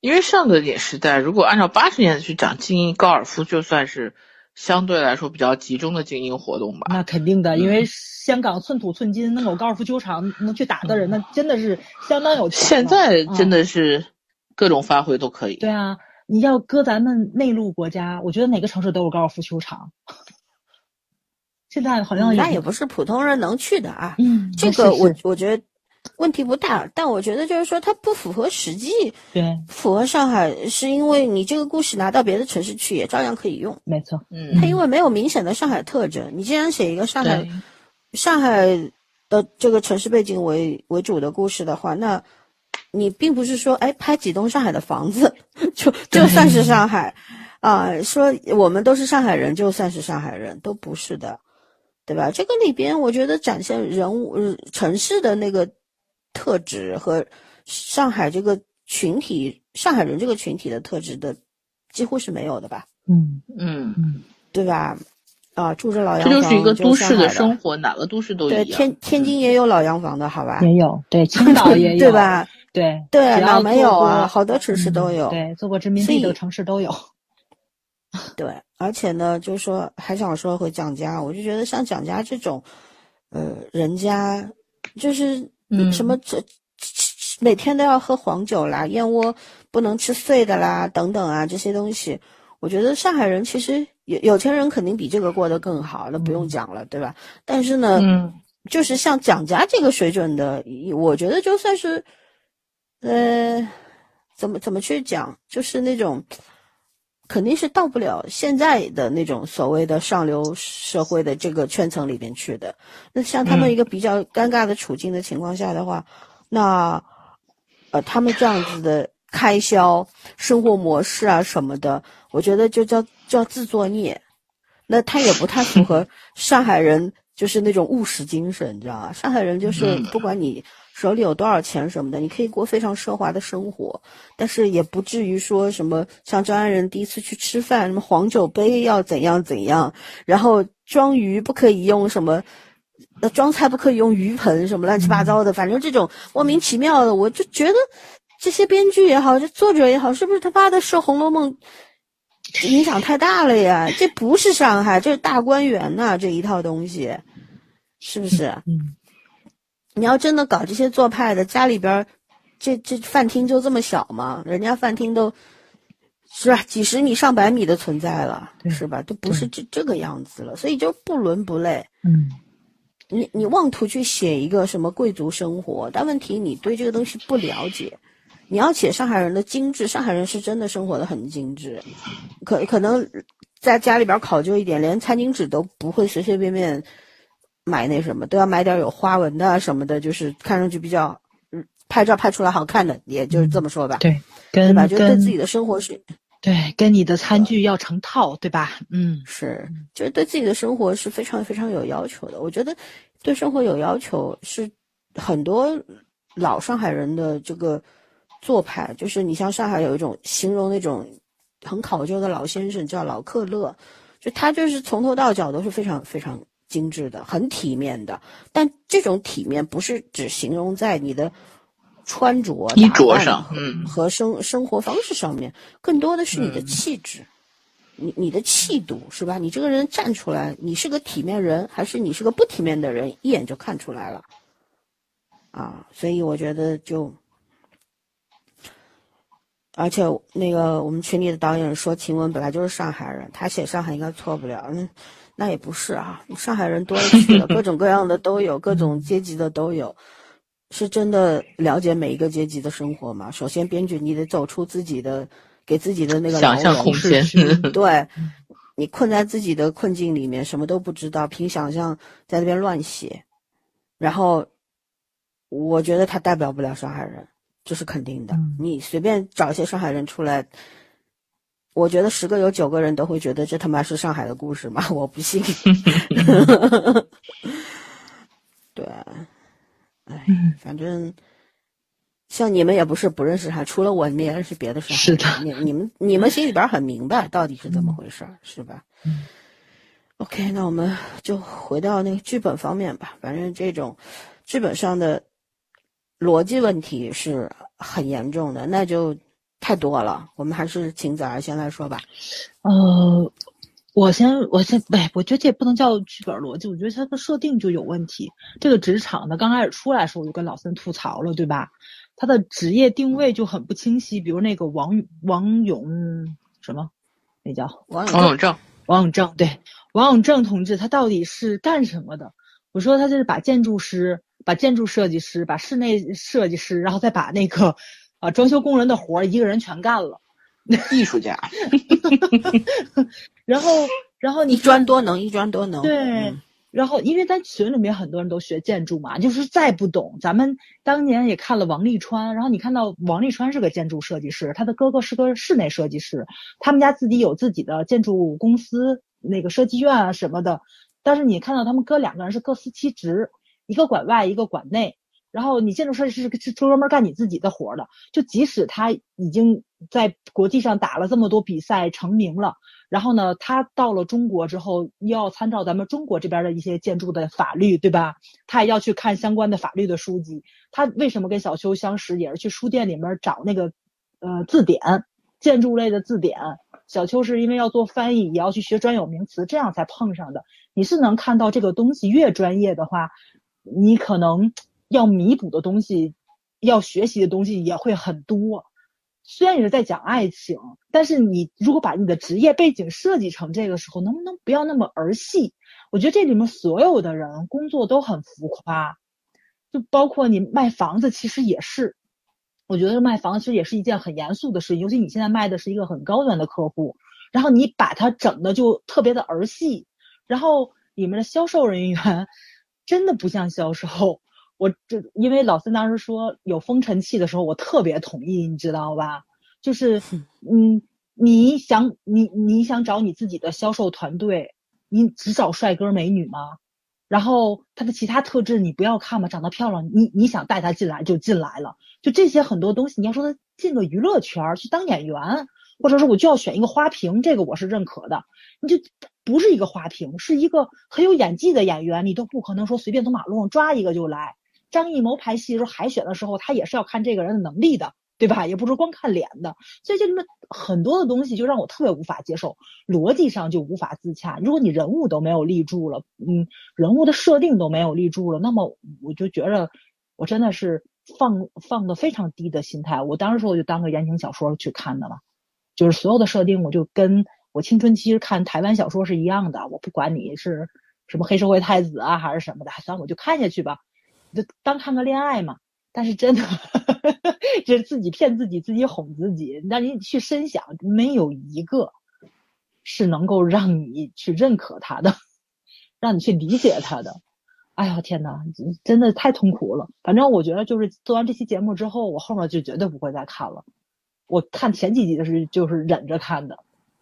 因为上个年时代，如果按照八十年代去讲精英高尔夫，就算是相对来说比较集中的精英活动吧。那肯定的，因为香港寸土寸金，能有高尔夫球场能去打的人，那真的是相当有钱。现在真的是各种发挥都可以。对啊，你要搁咱们内陆国家，我觉得哪个城市都有高尔夫球场。现在好像那也不是普通人能去的啊。嗯，这个我我觉得。问题不大，但我觉得就是说它不符合实际。对，符合上海是因为你这个故事拿到别的城市去也照样可以用。没错，嗯，它因为没有明显的上海特征。你既然写一个上海，上海的这个城市背景为为主的故事的话，那你并不是说哎拍几栋上海的房子就就算是上海啊，说我们都是上海人就算是上海人都不是的，对吧？这个里边我觉得展现人物城市的那个。特质和上海这个群体，上海人这个群体的特质的几乎是没有的吧？嗯嗯嗯，对吧？啊，住着老洋房，这就是一个都市的生活，哪个都市都一样。对，天天津也有老洋房的，好吧？也有，对，青岛也有，对吧？对对，哪没有啊？好多城市都有，对，做过殖民地的城市都有。对，而且呢，就是说，还想说回蒋家，我就觉得像蒋家这种，呃，人家就是。嗯，什么这每天都要喝黄酒啦，燕窝不能吃碎的啦，等等啊，这些东西，我觉得上海人其实有有钱人肯定比这个过得更好，那不用讲了，对吧？但是呢，嗯，就是像蒋家这个水准的，我觉得就算是，呃，怎么怎么去讲，就是那种。肯定是到不了现在的那种所谓的上流社会的这个圈层里边去的。那像他们一个比较尴尬的处境的情况下的话，那，呃，他们这样子的开销、生活模式啊什么的，我觉得就叫叫自作孽。那他也不太符合上海人，就是那种务实精神，你知道吧？上海人就是不管你。手里有多少钱什么的，你可以过非常奢华的生活，但是也不至于说什么像张安仁第一次去吃饭，什么黄酒杯要怎样怎样，然后装鱼不可以用什么，那装菜不可以用鱼盆什么乱七八糟的，反正这种莫名其妙的，我就觉得这些编剧也好，这作者也好，是不是他妈的受《红楼梦》影响太大了呀？这不是上海，这是大观园呐，这一套东西，是不是？嗯。你要真的搞这些做派的，家里边，这这饭厅就这么小吗？人家饭厅都是吧？几十米、上百米的存在了，是吧？都不是这这个样子了，所以就不伦不类。嗯你你妄图去写一个什么贵族生活，但问题你对这个东西不了解。你要写上海人的精致，上海人是真的生活的很精致，可可能在家里边考究一点，连餐巾纸都不会随随便便买那什么，都要买点有花纹的啊什么的，就是看上去比较嗯拍照拍出来好看的，也就是这么说吧，对，对吧？就对自己的生活是对跟你的餐具要成套，对吧？嗯是，就是对自己的生活是非常非常有要求的。我觉得对生活有要求是很多老上海人的这个做派，就是你像上海有一种形容那种很考究的老先生叫老克勒，就他就是从头到脚都是非常非常精致的，很体面的。但这种体面不是只形容在你的穿着、衣着上，嗯，和生生活方式上面，更多的是你的嗯气质，你你的气度是吧？你这个人站出来，你是个体面人，还是你是个不体面的人，一眼就看出来了。啊，所以我觉得就，而且那个我们群里的导演说晴雯本来就是上海人，他写上海应该错不了。嗯，那也不是啊，上海人多了去了，各种各样的都有，各种阶级的都有。是真的了解每一个阶级的生活吗？首先，编剧你得走出自己的，给自己的那个想象牢笼空间 对，你困在自己的困境里面，什么都不知道，凭想象在那边乱写，然后，我觉得他代表不了上海人，这是肯定的。嗯你随便找一些上海人出来，我觉得十个有九个人都会觉得这他妈是上海的故事嘛，我不信。对，哎，嗯反正。像你们也不是不认识他，除了我，你们也认识别的上海人。是的你你们你们心里边很明白到底是怎么回事儿，是吧？嗯 OK，那我们就回到那个剧本方面吧。反正这种剧本上的逻辑问题是很严重的，那就太多了。我们还是请子儿先来说吧。呃，我先我先哎，我觉得这也不能叫剧本逻辑，我觉得它的设定就有问题。这个职场呢，刚开始出来的时候，我就跟老森吐槽了，对吧？他的职业定位就很不清晰，比如那个王王勇什么，那叫王王永正，王永正，对，王永正同志，他到底是干什么的？我说他就是把建筑师、把建筑设计师、把室内设计师，然后再把那个啊装修工人的活儿一个人全干了。艺术家 然后，然后你一专多能，一专多能。对嗯然后，因为咱群里面很多人都学建筑嘛，就是再不懂，咱们当年也看了王沥川，然后你看到王沥川是个建筑设计师，他的哥哥是个室内设计师，他们家自己有自己的建筑公司，那个设计院啊什么的，但是你看到他们哥两个人是各司其职，一个管外，一个管内。然后你建筑设计师是是专门干你自己的活的，就即使他已经在国际上打了这么多比赛成名了，然后呢，他到了中国之后，又要参照咱们中国这边的一些建筑的法律，对吧？他也要去看相关的法律的书籍。他为什么跟小邱相识，也是去书店里面找那个呃字典，建筑类的字典。小邱是因为要做翻译，也要去学专有名词，这样才碰上的。你是能看到这个东西越专业的话，你可能要弥补的东西，要学习的东西也会很多。虽然你是在讲爱情，但是你如果把你的职业背景设计成这个时候，能不能不要那么儿戏？我觉得这里面所有的人工作都很浮夸，就包括你卖房子，其实也是。我觉得卖房子其实也是一件很严肃的事，尤其你现在卖的是一个很高端的客户，然后你把它整的就特别的儿戏，然后里面的销售人员 真的不像销售。我这因为老孙当时说有风尘气的时候，我特别同意，你知道吧？就是嗯，你想你你想找你自己的销售团队，你只找帅哥美女吗？然后他的其他特质你不要看嘛？长得漂亮，你你想带他进来就进来了。就这些很多东西，你要说他进个娱乐圈去当演员，或者说我就要选一个花瓶，这个我是认可的。你就不是一个花瓶，是一个很有演技的演员，你都不可能说随便从马路上抓一个就来。张艺谋拍戏的时候海选的时候，他也是要看这个人的能力的，对吧？也不是光看脸的。所以这里面很多的东西就让我特别无法接受，逻辑上就无法自洽。如果你人物都没有立住了，嗯，人物的设定都没有立住了，那么我就觉着我真的是放放的非常低的心态。我当时说我就当个言情小说去看的了。就是所有的设定，我就跟我青春期看台湾小说是一样的。我不管你是什么黑社会太子啊，还是什么的，算了，我就看下去吧，就当看个恋爱嘛。但是真的，就是自己骗自己，自己哄自己。让你去深想，没有一个是能够让你去认可他的，让你去理解他的。哎呀天呐，真的太痛苦了。反正我觉得，就是做完这期节目之后，我后面就绝对不会再看了。我看前几集的是就是忍着看的，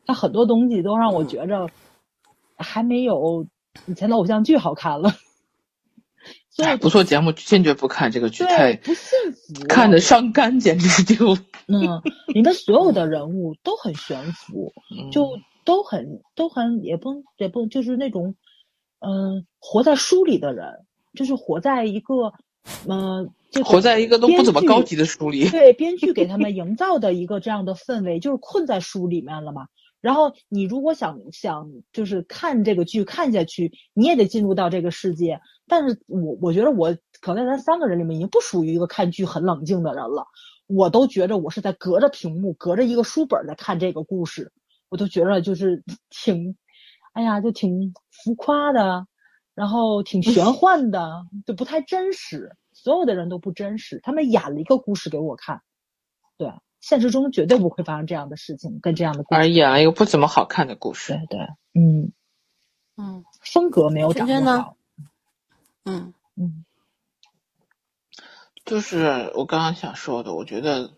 他很多东西都让我觉着还没有以前的偶像剧好看了。所以不做节目坚决不看这个剧，太不幸福，看着伤肝，简直就 嗯，里面所有的人物都很悬浮，就都很都很也不也不就是那种。嗯，活在书里的人，就是活在一个，嗯，就活在一个都不怎么高级的书里。对，编剧给他们营造的一个这样的氛围，就是困在书里面了嘛。然后你如果想想，就是看这个剧看下去，你也得进入到这个世界。但是我我觉得我可能咱三个人里面已经不属于一个看剧很冷静的人了。我都觉着我是在隔着屏幕，隔着一个书本在看这个故事，我都觉着就是挺。哎呀，就挺浮夸的，然后挺玄 幻的，就不太真实。所有的人都不真实，他们演了一个故事给我看。对，现实中绝对不会发生这样的事情，跟这样的故事。而演了一个不怎么好看的故事。对对，嗯嗯，风格没有掌握好。嗯嗯，就是我刚刚想说的，我觉得。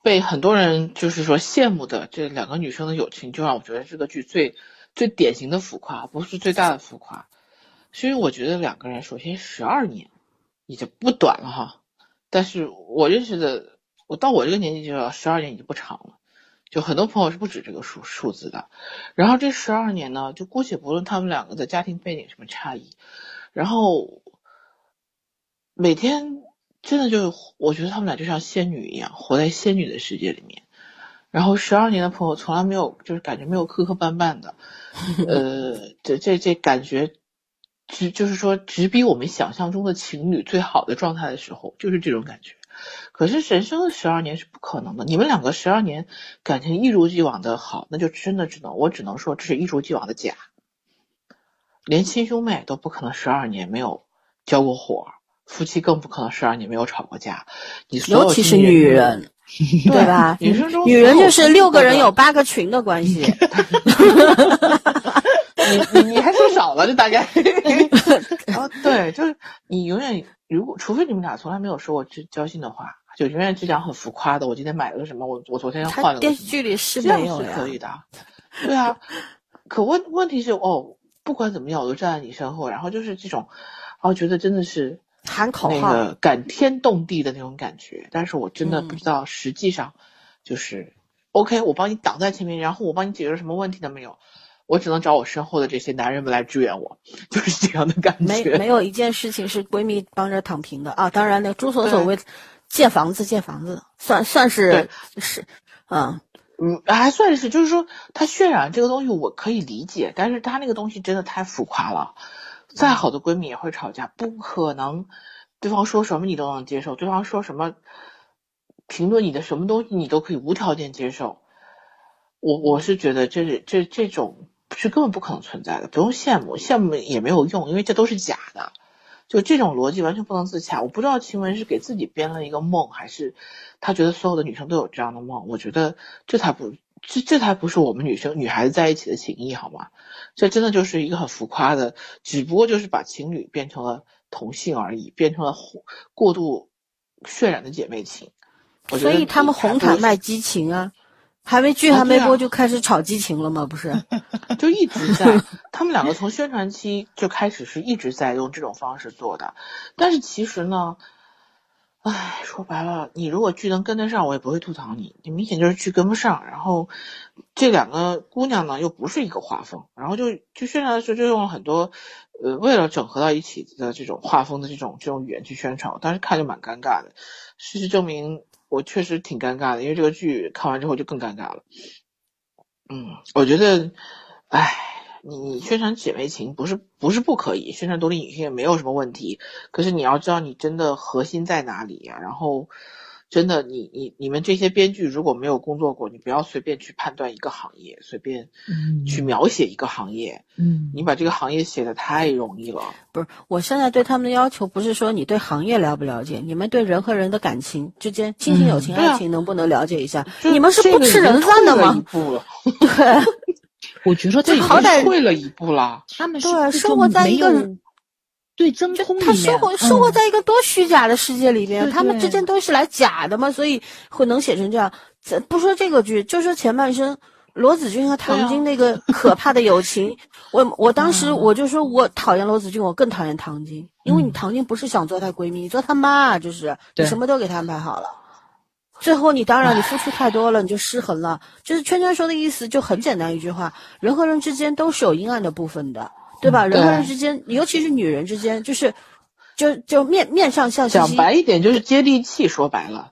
被很多人就是说羡慕的这两个女生的友情，就让我觉得这个剧最最典型的浮夸，不是最大的浮夸。是因为我觉得两个人首先十二年已经不短了哈，但是我认识的，我到我这个年纪就要十二年已经不长了，就很多朋友是不止这个数数字的。然后这十二年呢，就姑且不论他们两个的家庭背景什么差异，然后每天。真的就我觉得他们俩就像仙女一样，活在仙女的世界里面。然后十二年的朋友从来没有，就是感觉没有磕磕绊绊的，呃，这这这感觉，只就是说只比我们想象中的情侣最好的状态的时候，就是这种感觉。可是神生的十二年是不可能的，你们两个十二年感情一如既往的好，那就真的只能我只能说这是一如既往的假，连亲兄妹都不可能十二年没有交过火。夫妻更不可能十二年没有吵过架，你尤其是女人，对吧？女生中女人就是六个人有八个群的关系。你你你还说少了，就大概。啊，对，就是你永远如果除非你们俩从来没有说过交交心的话，就永远只讲很浮夸的。我今天买了个什么？我我昨天换了个电视剧里是没有是可以的。对啊，可问问题是哦，不管怎么样，我都站在你身后，然后就是这种，哦，觉得真的是。喊口号，那个感天动地的那种感觉，但是我真的不知道实际上就是，OK，我帮你挡在前面，然后我帮你解决什么问题都没有，我只能找我身后的这些男人们来支援我，就是这样的感觉。没没有一件事情是闺蜜帮着躺平的啊！当然，那朱所所谓建房子建房子，算算是是，嗯嗯，还算是，就是说他渲染这个东西我可以理解，但是他那个东西真的太浮夸了。再好的闺蜜也会吵架，不可能，对方说什么你都能接受，对方说什么评论你的什么东西你都可以无条件接受。我我是觉得这是这这种是根本不可能存在的，不用羡慕，羡慕也没有用，因为这都是假的。就这种逻辑完全不能自洽。我不知道晴雯是给自己编了一个梦，还是她觉得所有的女生都有这样的梦。我觉得这才不。这这才不是我们女生女孩子在一起的情谊好吗？这真的就是一个很浮夸的，只不过就是把情侣变成了同性而已，变成了过度渲染的姐妹情。所以他们红毯卖激情啊，还没剧还没播就开始炒激情了吗？不是，就一直在。他们两个从宣传期就开始是一直在用这种方式做的，但是其实呢。唉，说白了，你如果剧能跟得上，我也不会吐槽你。你明显就是剧跟不上，然后这两个姑娘呢又不是一个画风，然后就就宣传的时候就用了很多，呃，为了整合到一起的这种画风的这种这种语言去宣传，我当时看就蛮尴尬的。事实证明，我确实挺尴尬的，因为这个剧看完之后就更尴尬了。嗯，我觉得，唉。你你宣传姐妹情不是不是不可以，宣传独立女性也没有什么问题。可是你要知道你真的核心在哪里呀？然后真的，你你你们这些编剧如果没有工作过，你不要随便去判断一个行业，随便去描写一个行业。嗯，你把这个行业写的太容易了。不是，我现在对他们的要求不是说你对行业了不了解，你们对人和人的感情之间，亲情、友情、爱情能不能了解一下？你们是不吃人饭的吗？对，我觉得这好歹退了一步了。他们对生活在一个对真空他生活生活在一个多虚假的世界里面，他们之间都是来假的嘛，所以会能写成这样。不说这个剧，就说前半生，罗子君和唐晶那个可怕的友情，我我当时我就说我讨厌罗子君，我更讨厌唐晶，因为你唐晶不是想做她闺蜜，你做她妈，就是你什么都给她安排好了，最后你当然你付出太多了，你就失衡了。就是圈圈说的意思就很简单一句话：人和人之间都是有阴暗的部分的。对吧？人和人之间，尤其是女人之间，就是，就就面面上笑嘻嘻。讲白一点，就是接地气。说白了，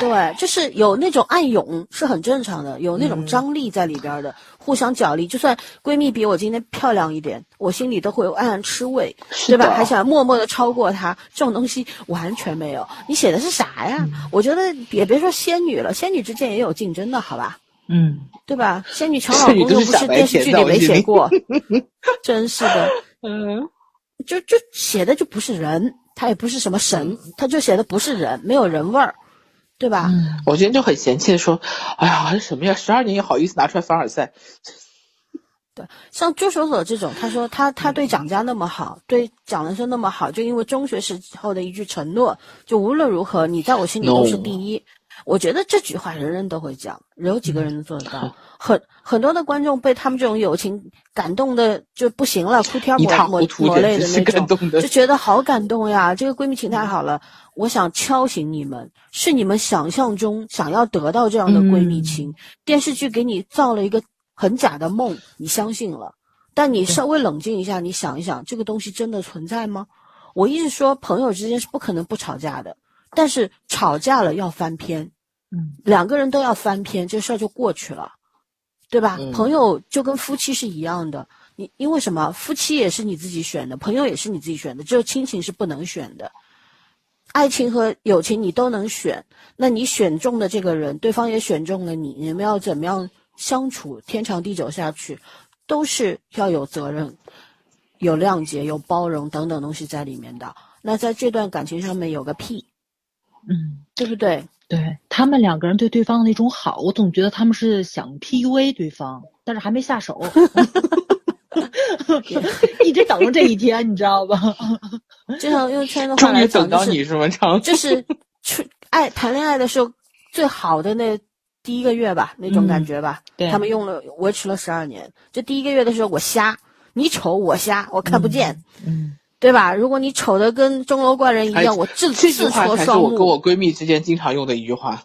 对，就是有那种暗涌是很正常的，有那种张力在里边的，互相角力。就算闺蜜比我今天漂亮一点，我心里都会暗暗吃味，对吧？还想默默的超过她，这种东西完全没有。你写的是啥呀？我觉得也别说仙女了，仙女之间也有竞争的，好吧？嗯，对吧？仙女抢老 公又不是电视剧里没写过，真是的。嗯，就就写的就不是人，他也不是什么神，他就写的不是人，没有人味儿，对吧？我今天就很嫌弃的说，哎呀，什么呀？十二年也好意思拿出来凡尔赛。对，像朱守所这种，他说他他对蒋家那么好，对蒋文生那么好，就因为中学时候的一句承诺，就无论如何你在我心里都是第一。我觉得这句话人人都会讲，有几个人能做得到？很很多的观众被他们这种友情感动的就不行了，哭天抹抹抹泪的那种，就觉得好感动呀！这个闺蜜情太好了，我想敲醒你们，是你们想象中想要得到这样的闺蜜情，电视剧给你造了一个很假的梦，你相信了。但你稍微冷静一下，你想一想，这个东西真的存在吗？我一直说，朋友之间是不可能不吵架的。但是吵架了要翻篇，嗯，两个人都要翻篇，这事儿就过去了，对吧？朋友就跟夫妻是一样的，你因为什么？夫妻也是你自己选的，朋友也是你自己选的，只有亲情是不能选的。爱情和友情你都能选，那你选中的这个人，对方也选中了你，你们要怎么样相处？天长地久下去，都是要有责任、有谅解、有包容等等东西在里面的。那在这段感情上面有个屁。嗯，对不对？对他们两个人对对方的那种好，我总觉得他们是想 PUA 对方，但是还没下手，一直等着这一天，你知道吧？就像用圈的话来讲，就是就是爱谈恋爱的时候最好的那第一个月吧，那种感觉吧。对，他们用了维持了十二年。就第一个月的时候，我瞎，你丑我瞎，我看不见。嗯。对吧？如果你丑的跟钟楼怪人一样，我自自戳双目。我跟我闺蜜之间经常用的一句话。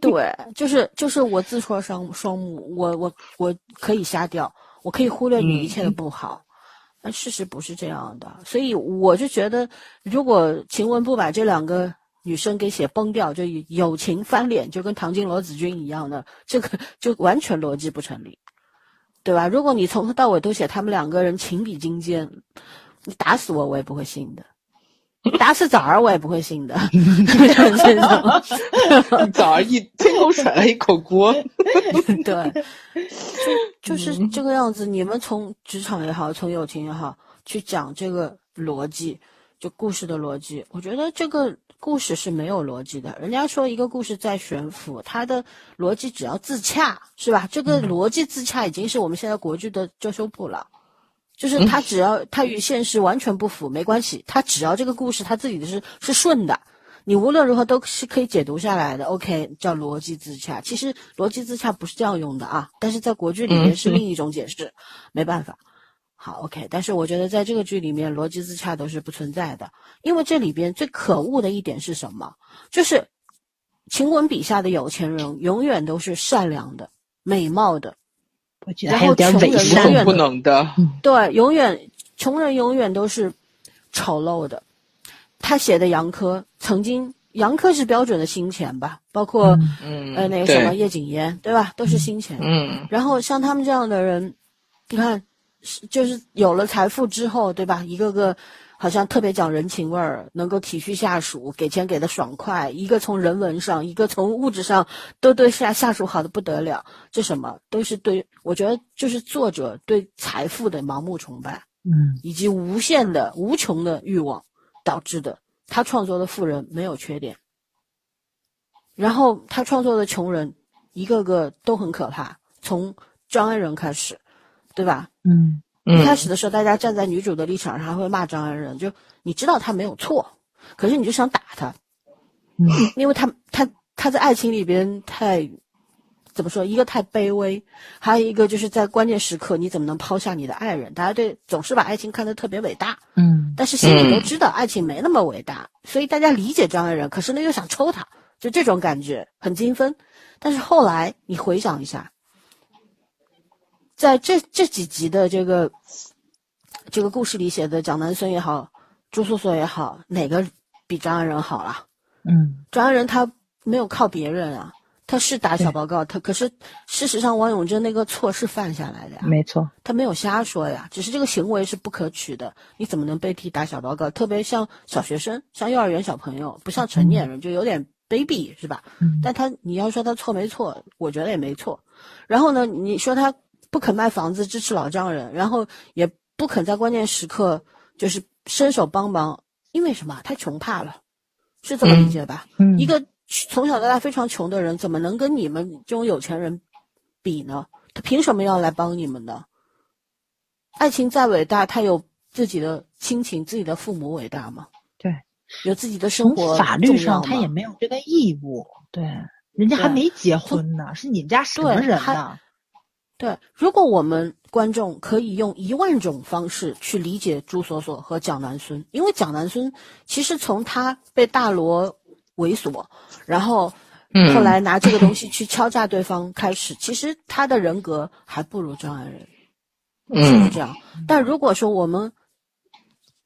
对，就是就是我自戳双双目，我我我可以瞎掉，我可以忽略你一切的不好，但事实不是这样的。所以我就觉得，如果晴雯不把这两个女生给写崩掉，就友情翻脸，就跟唐晶罗子君一样的，这个就完全逻辑不成立，对吧？如果你从头到尾都写他们两个人情比金坚。你打死我，我也不会信的；打死枣儿，我也不会信的。枣儿一天空甩了一口锅。对，就就是这个样子。你们从职场也好，从友情也好，去讲这个逻辑，就故事的逻辑。我觉得这个故事是没有逻辑的。人家说一个故事在悬浮，它的逻辑只要自洽，是吧？这个逻辑自洽已经是我们现在国剧的遮羞布了。就是他只要他与现实完全不符没关系，他只要这个故事他自己的是是顺的，你无论如何都是可以解读下来的。OK，叫逻辑自洽。其实逻辑自洽不是这样用的啊，但是在国剧里面是另一种解释，没办法。好，OK，但是我觉得在这个剧里面逻辑自洽都是不存在的，因为这里边最可恶的一点是什么？就是晴雯笔下的有钱人永远都是善良的、美貌的。我觉得还有点伪善，不能的。对，永远穷人永远都是丑陋的。他写的杨科曾经，杨科是标准的新钱吧？包括呃那个什么叶谨言，对吧？都是新钱。嗯。然后像他们这样的人，你看，就是有了财富之后，对吧？一个个好像特别讲人情味儿，能够体恤下属，给钱给的爽快，一个从人文上，一个从物质上，都对下下属好的不得了。这什么都是对，我觉得就是作者对财富的盲目崇拜，嗯，以及无限的、无穷的欲望导致的。他创作的富人没有缺点，然后他创作的穷人一个个都很可怕，从张爱仁开始，对吧？嗯。一开始的时候，大家站在女主的立场上，还会骂张安仁，就你知道他没有错，可是你就想打他，嗯，因为他他他在爱情里边太怎么说？一个太卑微，还有一个就是在关键时刻你怎么能抛下你的爱人？大家对总是把爱情看得特别伟大，嗯，但是心里都知道爱情没那么伟大，所以大家理解张安仁，可是呢又想抽他，就这种感觉很精分。但是后来你回想一下。在这这几集的这个这个故事里写的蒋南孙也好，朱锁锁也好，哪个比张安仁好了？嗯，张安仁他没有靠别人啊，他是打小报告，他可是事实上王永贞那个错是犯下来的呀，没错，他没有瞎说呀，只是这个行为是不可取的，你怎么能被替打小报告？特别像小学生，像幼儿园小朋友，不像成年人，就有点卑鄙，是吧？嗯，但他你要说他错没错，我觉得也没错。然后呢，你说他。不肯卖房子支持老丈人，然后也不肯在关键时刻就是伸手帮忙，因为什么？太穷怕了，是这么理解吧？嗯，一个从小到大非常穷的人，怎么能跟你们这种有钱人比呢？他凭什么要来帮你们呢？爱情再伟大，他有自己的亲情、自己的父母伟大吗？对，有自己的生活。法律上他也没有这个义务。对，人家还没结婚呢，是你们家什么人呢？对，如果我们观众可以用一万种方式去理解朱锁锁和蒋南孙，因为蒋南孙其实从他被大罗猥琐，然后后来拿这个东西去敲诈对方开始，其实他的人格还不如张安仁，是这样。但如果说我们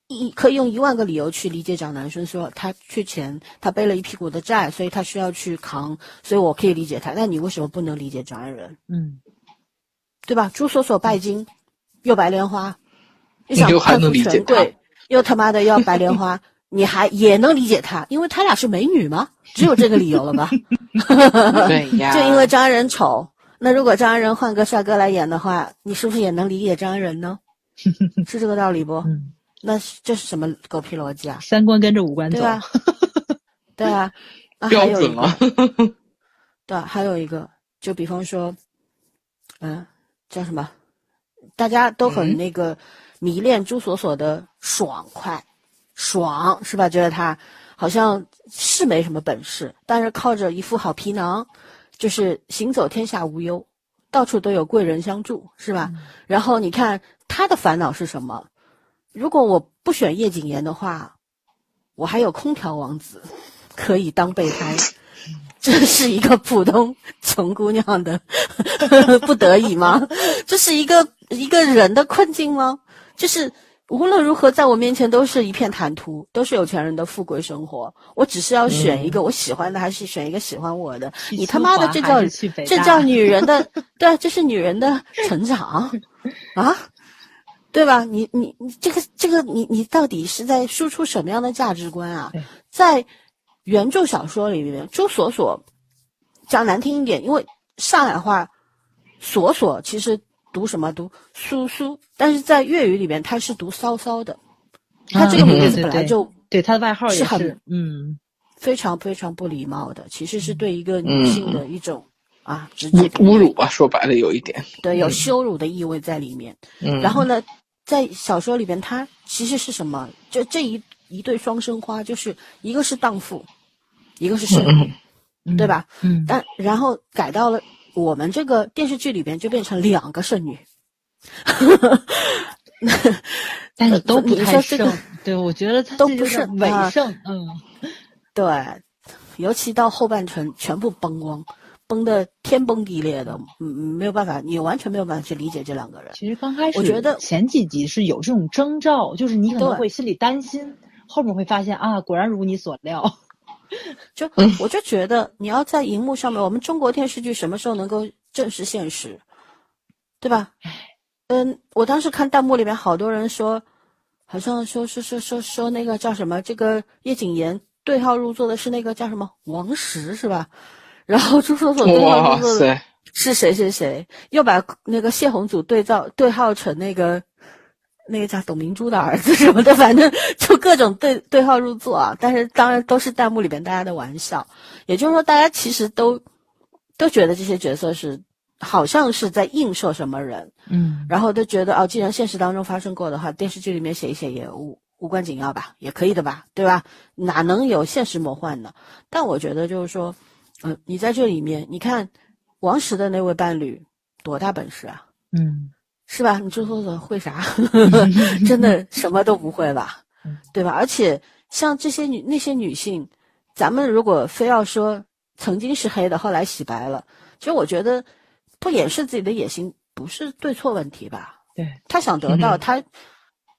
一可以用一万个理由去理解蒋南孙，说他缺钱，他背了一屁股的债，所以他需要去扛，所以我可以理解他。那你为什么不能理解张爱仁？嗯。对吧？朱锁锁拜金，又白莲花，你想攀附权贵，又他妈的要白莲花，你还也能理解他，因为他俩是美女吗？只有这个理由了吧？对呀，就因为张安仁丑。那如果张安仁换个帅哥来演的话，你是不是也能理解张安仁呢？是这个道理不？嗯。那这是什么狗屁逻辑啊？三观跟着五官走。对啊。对啊。标准了。对，还有一个，就比方说，嗯。叫什么？大家都很那个迷恋朱锁锁的爽快，爽是吧？觉得他好像是没什么本事，但是靠着一副好皮囊，就是行走天下无忧，到处都有贵人相助，是吧？然后你看他的烦恼是什么？如果我不选叶谨言的话，我还有空调王子可以当备胎。这是一个普通穷姑娘的 不得已吗？这是一个一个人的困境吗？就是无论如何，在我面前都是一片坦途，都是有钱人的富贵生活。我只是要选一个我喜欢的，还是选一个喜欢我的？你他妈的，这叫这叫女人的 对，这是女人的成长 啊，对吧？你你你这个这个你你到底是在输出什么样的价值观啊？在。原著小说里面，朱锁锁讲难听一点，因为上海话“锁锁”其实读什么读“苏苏”，但是在粤语里面它是读“骚骚”的。他这个名字本来就对他的外号也是很嗯非常非常不礼貌的，其实是对一个女性的一种啊直接侮辱吧，说白了有一点对有羞辱的意味在里面。然后呢，在小说里边，他其实是什么？就这一一对双生花，就是一个是荡妇。一个是剩女，对吧？嗯，但然后改到了我们这个电视剧里边，就变成两个剩女，但是都不太剩。对，我觉得他都不是伪剩。嗯，对，尤其到后半程，全部崩光，崩的天崩地裂的，嗯，没有办法，你完全没有办法去理解这两个人。其实刚开始，我觉得前几集是有这种征兆，就是你可能会心里担心，后面会发现啊，果然如你所料。就我就觉得你要在荧幕上面，我们中国电视剧什么时候能够正视现实，对吧？嗯，我当时看弹幕里面好多人说，好像说说说说说那个叫什么，这个叶谨言对号入座的是那个叫什么王石是吧？然后朱锁锁对号入座的是谁谁谁？又把那个谢宏祖对照对号成那个那个叫董明珠的儿子什么的，反正就各种对对号入座啊。但是当然都是弹幕里边大家的玩笑，也就是说大家其实都都觉得这些角色是。好像是在映射什么人，嗯，然后都觉得哦，既然现实当中发生过的话，电视剧里面写一写也无无关紧要吧，也可以的吧，对吧？哪能有现实魔幻呢？但我觉得就是说，嗯，你在这里面，你看王石的那位伴侣多大本事啊，嗯，是吧？你朱锁锁会啥？真的什么都不会吧，对吧？而且像这些女那些女性，咱们如果非要说曾经是黑的，后来洗白了，其实我觉得。不掩饰自己的野心不是对错问题吧？对他想得到，他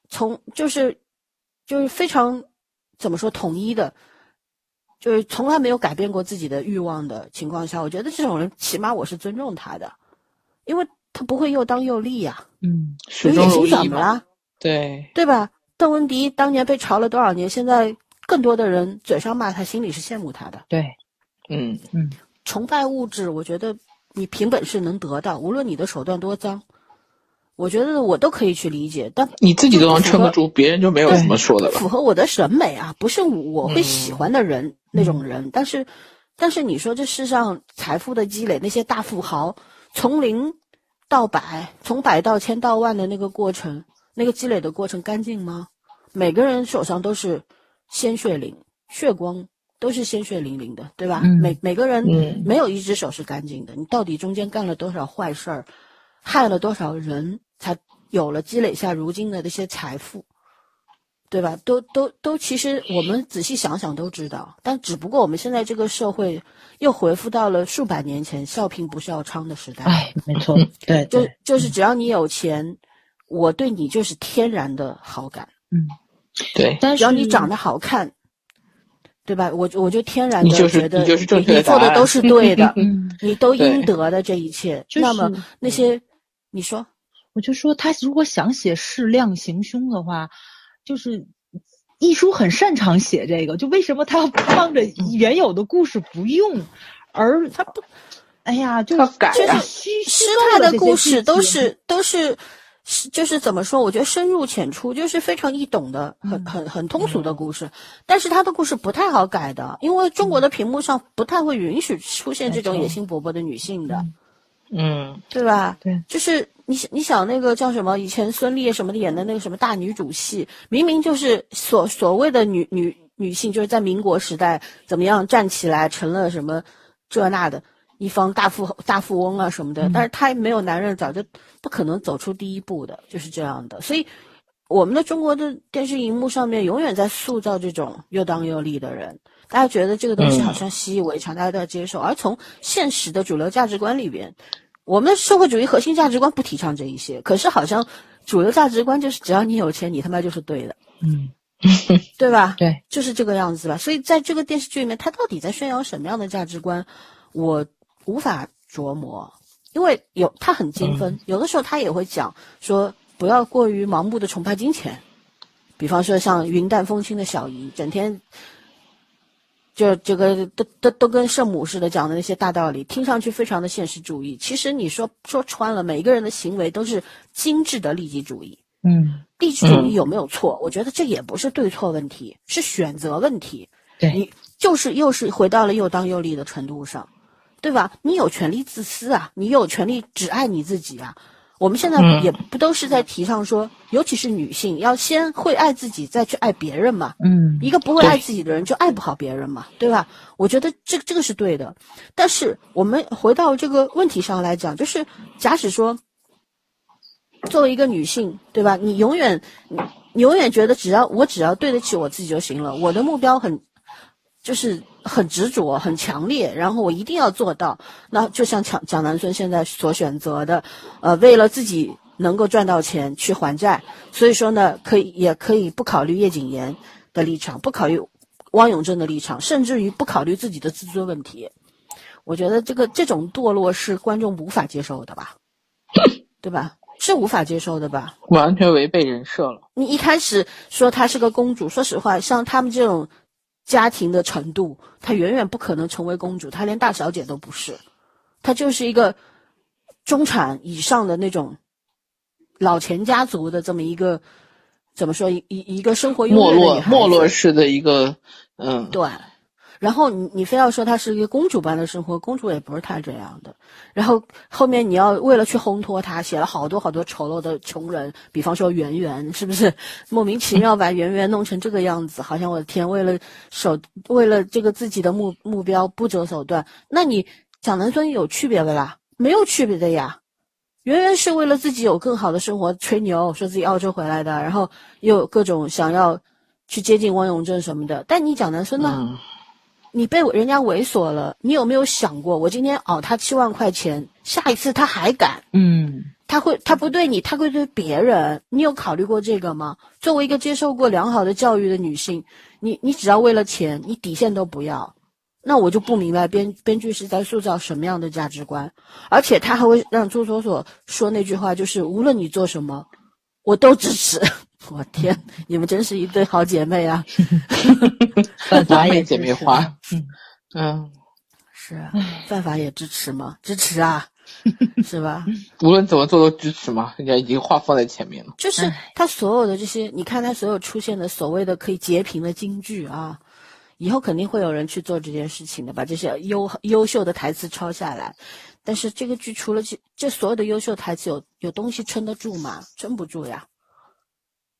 从就是就是非常怎么说统一的，就是从来没有改变过自己的欲望的情况下，我觉得这种人起码我是尊重他的，因为他不会又当又立呀。嗯，有野心怎么了？对对吧？邓文迪当年被嘲了多少年，现在更多的人嘴上骂他，心里是羡慕他的。对，嗯嗯，崇拜物质，我觉得。你凭本事能得到，无论你的手段多脏，我觉得我都可以去理解。但你自己都能撑得住，别人就没有什么说的了。符合我的审美啊，不是我会喜欢的人那种人。但是，但是你说这世上财富的积累，那些大富豪从零到百，从百到千到万的那个过程，那个积累的过程干净吗？每个人手上都是鲜血淋，血光。都是鲜血淋淋的，对吧？每每个人没有一只手是干净的。你到底中间干了多少坏事儿，害了多少人，才有了积累下如今的这些财富，对吧？都都都，其实我们仔细想想都知道。但只不过我们现在这个社会又回复到了数百年前笑贫不笑娼的时代。哎，没错，对，就就是只要你有钱，我对你就是天然的好感。嗯，对，但只要你长得好看。对吧？我我就天然的觉得你你做的都是对的，你都应得的这一切。那么那些，你说，我就说他如果想写适量行凶的话，就是一书很擅长写这个，就为什么他要放着原有的故事不用，而他不，哎呀，就就是虚失态的故事都是都是。是，就是怎么说？我觉得深入浅出，就是非常易懂的，很很很通俗的故事。但是他的故事不太好改的，因为中国的屏幕上不太会允许出现这种野心勃勃的女性的，嗯，对吧？对，就是你你想那个叫什么？以前孙俪什么的演的那个什么大女主戏，明明就是所所谓的女女女性，就是在民国时代怎么样站起来成了什么这那的。一方大富大富翁啊什么的，但是她没有男人，早就不可能走出第一步的，就是这样的。所以，我们的中国的电视荧幕上面永远在塑造这种又当又立的人，大家觉得这个东西好像习以为常，大家都要接受。而从现实的主流价值观里边，我们的社会主义核心价值观不提倡这一些，可是好像主流价值观就是只要你有钱，你他妈就是对的，嗯，对吧？对，就是这个样子吧。所以在这个电视剧里面，他到底在宣扬什么样的价值观？我。无法琢磨，因为有他很精分，有的时候他也会讲说不要过于盲目的崇拜金钱，比方说像云淡风轻的小姨，整天就这个都都都跟圣母似的讲的那些大道理，听上去非常的现实主义。其实你说说穿了，每一个人的行为都是精致的利己主义。嗯，利己主义有没有错？我觉得这也不是对错问题，是选择问题。对你就是又是回到了又当又立的程度上。对吧？你有权利自私啊，你有权利只爱你自己啊。我们现在也不都是在提倡说，尤其是女性要先会爱自己，再去爱别人嘛。嗯，一个不会爱自己的人就爱不好别人嘛，对吧？我觉得这这个是对的。但是我们回到这个问题上来讲，就是假使说，作为一个女性，对吧？你永远你永远觉得只要我只要对得起我自己就行了，我的目标很。就是很执着、很强烈，然后我一定要做到。那就像蒋蒋南孙现在所选择的，呃，为了自己能够赚到钱去还债，所以说呢，可以也可以不考虑叶谨言的立场，不考虑汪永正的立场，甚至于不考虑自己的自尊问题。我觉得这个这种堕落是观众无法接受的吧，对吧？是无法接受的吧？完全违背人设了。你一开始说她是个公主，说实话，像他们这种家庭的程度，她远远不可能成为公主，她连大小姐都不是，她就是一个中产以上的那种老钱家族的这么一个怎么说一一一个生活没落没落式的一个嗯。对。然后你你非要说她是一个公主般的生活，公主也不是她这样的。然后后面你要为了去烘托她，写了好多好多丑陋的穷人，比方说圆圆，是不是莫名其妙把圆圆弄成这个样子？好像我的天，为了手为了这个自己的目目标不择手段。那你蒋南孙有区别的啦？没有区别的呀。圆圆是为了自己有更好的生活吹牛，说自己澳洲回来的，然后又各种想要去接近汪永正什么的。但你蒋南孙呢？你被人家猥琐了，你有没有想过，我今天熬他七万块钱，下一次他还敢？嗯，他会，他不对你，他会对别人。你有考虑过这个吗？作为一个接受过良好的教育的女性，你你只要为了钱，你底线都不要，那我就不明白编编剧是在塑造什么样的价值观。而且他还会让朱锁锁说那句话，就是无论你做什么，我都支持。我天，你们真是一对好姐妹啊！犯法也姐妹花，嗯嗯，是啊，犯法也支持吗？支持啊，是吧？无论怎么做都支持嘛，人家已经话放在前面了。就是他所有的这些，你看他所有出现的所谓的可以截屏的金句啊，以后肯定会有人去做这件事情的，把这些优优秀的台词抄下来。但是这个剧除了这这所有的优秀台词，有有东西撑得住吗？撑不住呀。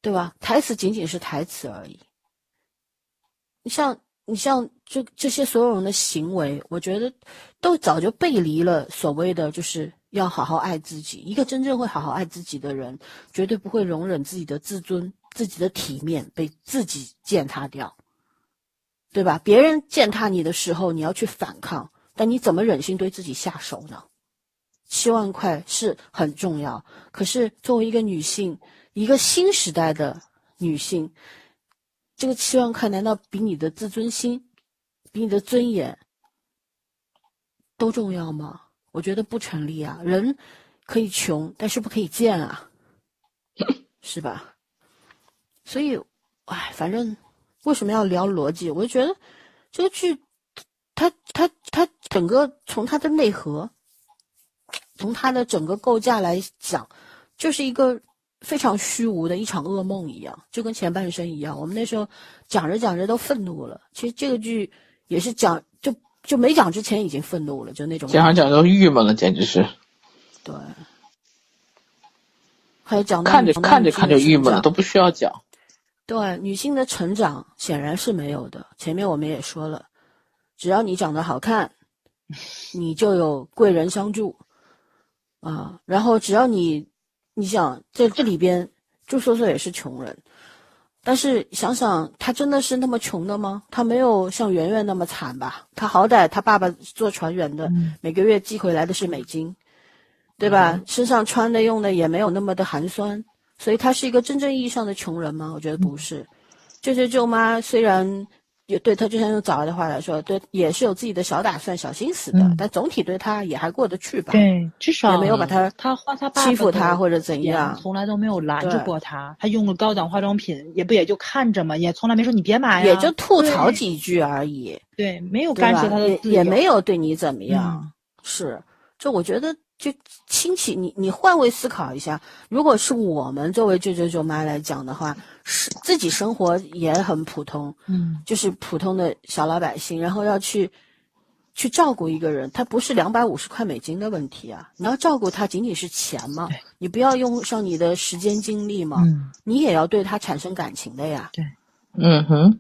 对吧？台词仅仅是台词而已。你像你像这这些所有人的行为，我觉得都早就背离了所谓的就是要好好爱自己。一个真正会好好爱自己的人，绝对不会容忍自己的自尊、自己的体面被自己践踏掉，对吧？别人践踏你的时候，你要去反抗，但你怎么忍心对自己下手呢？七万块是很重要，可是作为一个女性。一个新时代的女性，这个七万块难道比你的自尊心、比你的尊严都重要吗？我觉得不成立啊！人可以穷，但是不可以贱啊，是吧？所以，哎，反正为什么要聊逻辑？我就觉得这个剧，它它它整个从它的内核，从它的整个构架来讲，就是一个。非常虚无的一场噩梦一样，就跟前半生一样。我们那时候讲着讲着都愤怒了。其实这个剧也是讲，就就没讲之前已经愤怒了，就那种讲着讲着郁闷了，简直是。对。还有讲看着看着看着郁闷了，都不需要讲。对女性的成长显然是没有的。前面我们也说了，只要你长得好看，你就有贵人相助啊。然后只要你。你想在这里边，朱锁锁也是穷人，但是想想他真的是那么穷的吗？他没有像圆圆那么惨吧？他好歹他爸爸做船员的，每个月寄回来的是美金，对吧？身上穿的用的也没有那么的寒酸，所以他是一个真正意义上的穷人吗？我觉得不是。舅舅舅妈虽然。也对他，就像用早儿的话来说，对也是有自己的小打算、小心思的，但总体对他也还过得去吧。对，至少也没有把他他花他欺负他或者怎样，从来都没有拦着过他。他用了高档化妆品，也不也就看着嘛，也从来没说你别买呀，也就吐槽几句而已。对，没有干涉他的，也没有对你怎么样。是，就我觉得。就亲戚，你你换位思考一下，如果是我们作为舅舅舅妈来讲的话，是自己生活也很普通，嗯，就是普通的小老百姓，然后要去去照顾一个人，他不是两百五十块美金的问题啊，你要照顾他仅仅是钱吗？你不要用上你的时间精力吗？嗯，你也要对他产生感情的呀，对，嗯哼，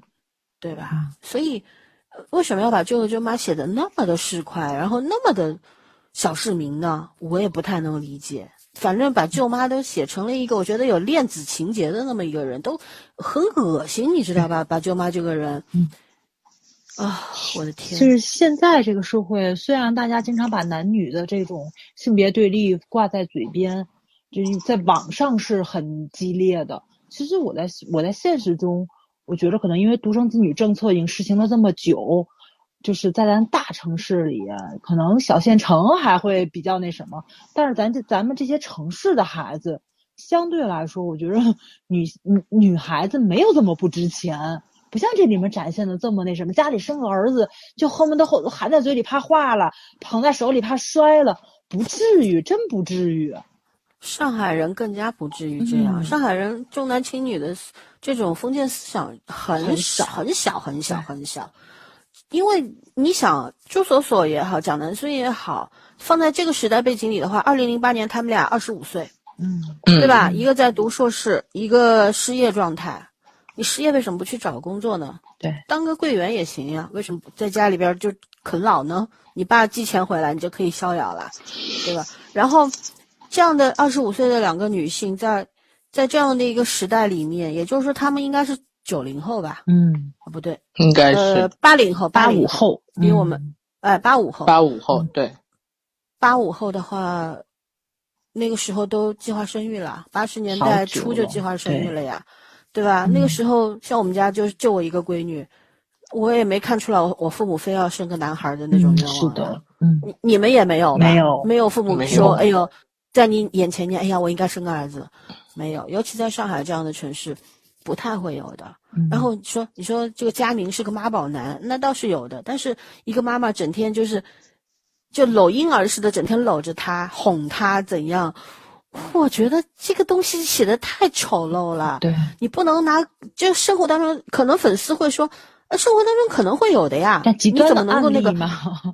对吧？所以为什么要把舅舅舅妈写的那么的市侩，然后那么的？小市民呢，我也不太能理解。反正把舅妈都写成了一个我觉得有恋子情节的那么一个人，都很恶心，你知道吧？把舅妈这个人，嗯，啊，我的天！就是现在这个社会，虽然大家经常把男女的这种性别对立挂在嘴边，就是在网上是很激烈的。其实我在我在现实中，我觉得可能因为独生子女政策已经实行了这么久。就是在咱大城市里，可能小县城还会比较那什么，但是咱这咱们这些城市的孩子，相对来说，我觉得女女女孩子没有这么不值钱，不像这里面展现的这么那什么，家里生个儿子就恨不得含在嘴里怕化了，捧在手里怕摔了，不至于，真不至于。上海人更加不至于这样，上海人重男轻女的这种封建思想很少很小很小很小。因为你想朱锁锁也好，蒋南孙也好，放在这个时代背景里的话，二零零八年他们俩二十五岁，嗯，对吧？一个在读硕士，一个失业状态。你失业为什么不去找工作呢？对，当个柜员也行呀。为什么在家里边就啃老呢？你爸寄钱回来，你就可以逍遥了，对吧？然后，这样的二十五岁的两个女性，在在这样的一个时代里面，也就是说，她们应该是。九零后吧，嗯，不对，应该是。八零后，八五后，比我们，哎，八五后，八五后，对，八五后的话，那个时候都计划生育了，八十年代初就计划生育了呀，对吧？那个时候像我们家就就我一个闺女，我也没看出来我我父母非要生个男孩的那种愿望，是的，嗯，你你们也没有，没有，没有父母说，哎呦，在你眼前，你哎呀，我应该生个儿子，没有，尤其在上海这样的城市。不太会有的。然后你说，你说这个佳明是个妈宝男，那倒是有的。但是一个妈妈整天就是，就搂婴儿似的，整天搂着他，哄他怎样？我觉得这个东西写的太丑陋了。对，你不能拿，就生活当中可能粉丝会说，呃，生活当中可能会有的呀。你怎么能够那个？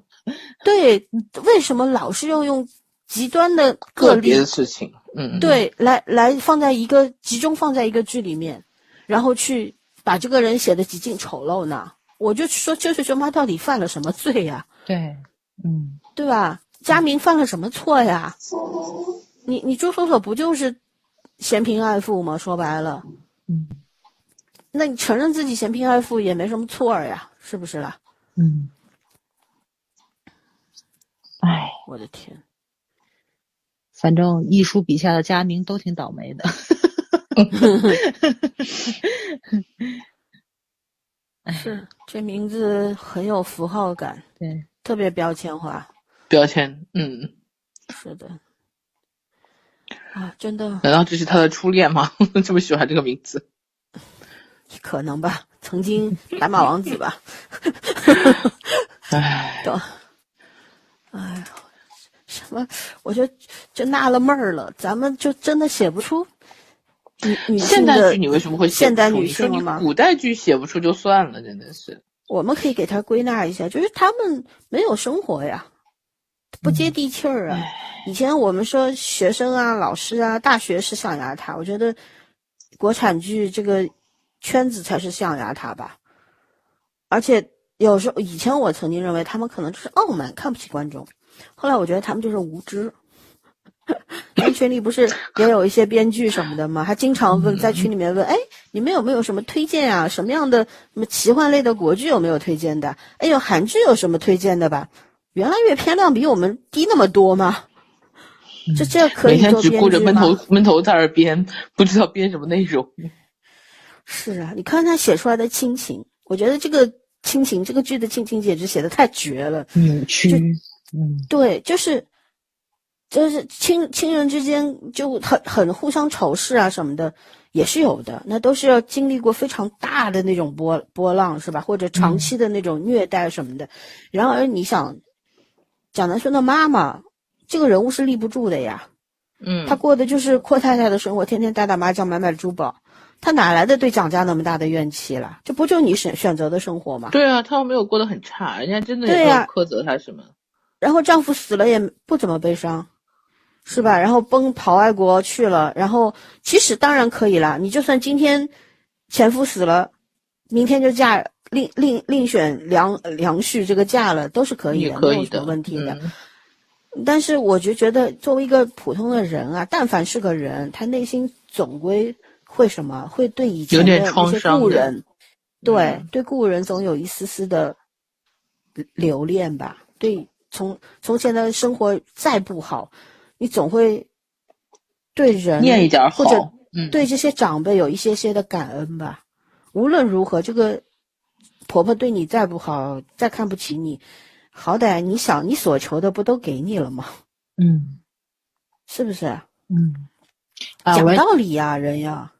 对，为什么老是要用极端的个别的事情？嗯，对，来来放在一个集中放在一个剧里面。然后去把这个人写的极尽丑陋呢？我就说，这是舅妈到底犯了什么罪呀？对，嗯，对吧？佳明犯了什么错呀？你你朱锁锁不就是嫌贫爱富吗？说白了，嗯，那你承认自己嫌贫爱富也没什么错呀，是不是啦？嗯，哎，我的天，反正艺术笔下的佳明都挺倒霉的。是，这名字很有符号感，对，特别标签化。标签，嗯，是的。啊，真的？难道这是他的初恋吗？这么喜欢这个名字？可能吧，曾经白马王子吧。哎，都，哎，什么？我就就纳了闷儿了，咱们就真的写不出。现代剧你为什么会现代女性吗？古代剧写不出就算了，真的是。我们可以给他归纳一下，就是他们没有生活呀，不接地气儿啊。以前我们说学生啊、老师啊、大学是象牙塔，我觉得国产剧这个圈子才是象牙塔吧。而且有时候以前我曾经认为他们可能就是傲慢，看不起观众，后来我觉得他们就是无知。咱群里不是也有一些编剧什么的吗？还经常问，在群里面问，哎，你们有没有什么推荐啊？什么样的什么奇幻类的国剧有没有推荐的？哎呦，韩剧有什么推荐的吧？原来阅片量比我们低那么多吗？这这可以做编剧每天只顾着闷头闷头在那编，不知道编什么内容。是啊，你看他写出来的亲情，我觉得这个亲情，这个剧的亲情简直写的太绝了，扭曲。嗯，对，就是。就是亲亲人之间就很很互相仇视啊什么的也是有的，那都是要经历过非常大的那种波波浪是吧？或者长期的那种虐待什么的。然而你想，蒋南孙的妈妈这个人物是立不住的呀。嗯，她过的就是阔太太的生活，天天打打麻将买买珠宝，他哪来的对蒋家那么大的怨气了？这不就你选选择的生活吗？对啊，他又没有过得很差，人家真的也没有苛责他什么。然后丈夫死了也不怎么悲伤。是吧？然后奔跑外国去了，然后其实当然可以啦。你就算今天前夫死了，明天就嫁另另另选良良婿，这个嫁了都是可以的，没有什么问题的。但是我就觉得，作为一个普通的人啊，但凡是个人，他内心总归会什么？会对以前的那些故人，对对故人总有一丝丝的留恋吧？对，从从前的生活再不好。你总会对人念一点好，或者对这些长辈有一些些的感恩吧。无论如何，这个婆婆对你再不好，再看不起你，好歹你想你所求的不都给你了吗？嗯是不是？嗯，啊，讲道理呀、人呀，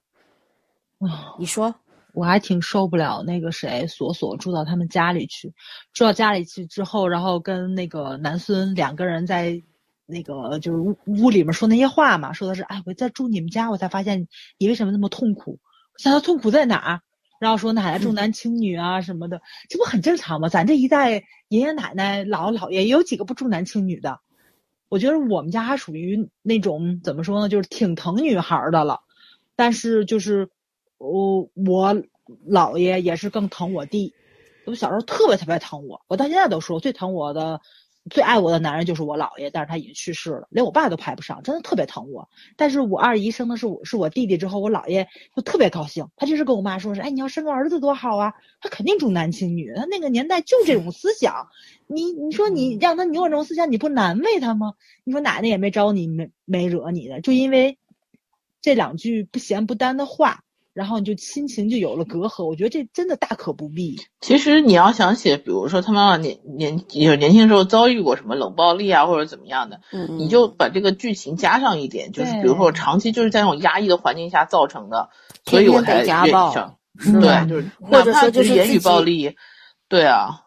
啊你说，我还挺受不了那个谁锁锁住到他们家里去，住到家里去之后，然后跟那个男孙两个人在那个就是屋屋里面说那些话嘛，说的是哎我在住你们家，我才发现你为什么那么痛苦，我想他痛苦在哪儿？然后说奶奶重男轻女啊什么的，这不很正常吗？咱这一代爷爷奶奶、姥姥姥爷也有几个不重男轻女的。我觉得我们家还属于那种怎么说呢，就是挺疼女孩儿的了，但是就是我我姥爷也是更疼我弟，我小时候特别特别疼我，我到现在都说最疼我的、最爱我的男人就是我姥爷，但是他已经去世了，连我爸都排不上，真的特别疼我。但是我二姨生的是我是我弟弟之后，我姥爷就特别高兴，他就是跟我妈说是，哎，你要生个儿子多好啊，他肯定重男轻女，他那个年代就这种思想，你你说你让他你有这种思想，你不难为他吗？你说奶奶也没招你，没没惹你的，就因为这两句不咸不淡的话，然后你就亲情就有了隔阂。我觉得这真的大可不必。其实你要想写，比如说他妈妈年年有年轻时候遭遇过什么冷暴力啊，或者怎么样的，嗯，你就把这个剧情加上一点，就是比如说我长期就是在那种压抑的环境下造成的，所以我才愿意。对，就是或者哪怕说就是言语暴力，对啊，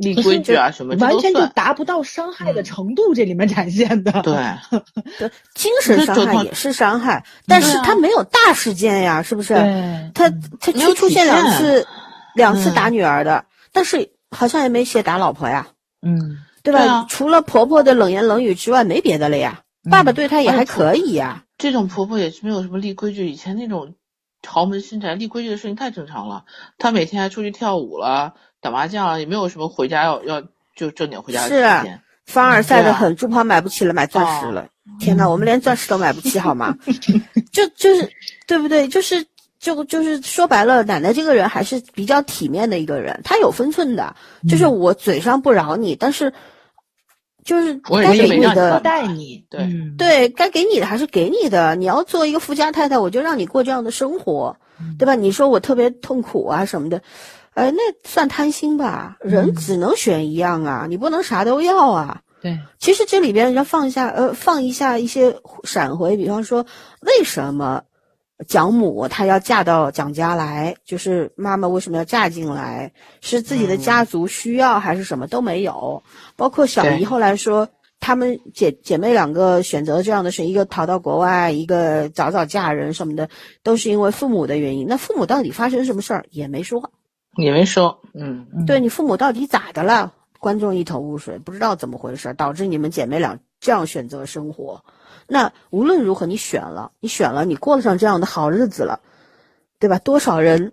立规矩啊什么，完全就。达不到伤害的程度，这里面展现的。对，对精神伤害也是伤害，但是他没有大事件呀，是不是？对，他他就出现两次，两次嗯打女儿的，但是好像也没写打老婆呀，嗯，对吧？对啊除了婆婆的冷言冷语之外，没别的了呀。爸爸对她也还可以呀。这种婆婆也是没有什么立规矩，以前那种豪门新宅立规矩的事情太正常了。她每天还出去跳舞了、打麻将了，也没有什么回家要要就正点回家的是啊时间。凡尔赛的很，猪跑买不起了，买钻石了。天哪，我们连钻石都买不起，好吗？就就是对不对？就是就就是说白了，奶奶这个人还是比较体面的一个人，她有分寸的。就是我嘴上不饶你，但是就是我也该给你的多，待你。对嗯，对该给你的还是给你的。你要做一个富家太太，我就让你过这样的生活，对吧？你说我特别痛苦啊什么的，哎，那算贪心吧？人只能选一样啊，你不能啥都要啊。对，其实这里边要放一下，呃，放一下一些闪回，比方说，为什么蒋母她要嫁到蒋家来？就是妈妈为什么要嫁进来？是自己的家族需要还是什么都没有？包括小姨后来说，她们姐姐妹两个选择这样的事，一个逃到国外，一个早早嫁人什么的，都是因为父母的原因。那父母到底发生什么事儿也没说。也没说，嗯，嗯对你父母到底咋的了？观众一头雾水，不知道怎么回事，导致你们姐妹俩这样选择生活。那无论如何，你选了，你选了，你过得上这样的好日子了，对吧？多少人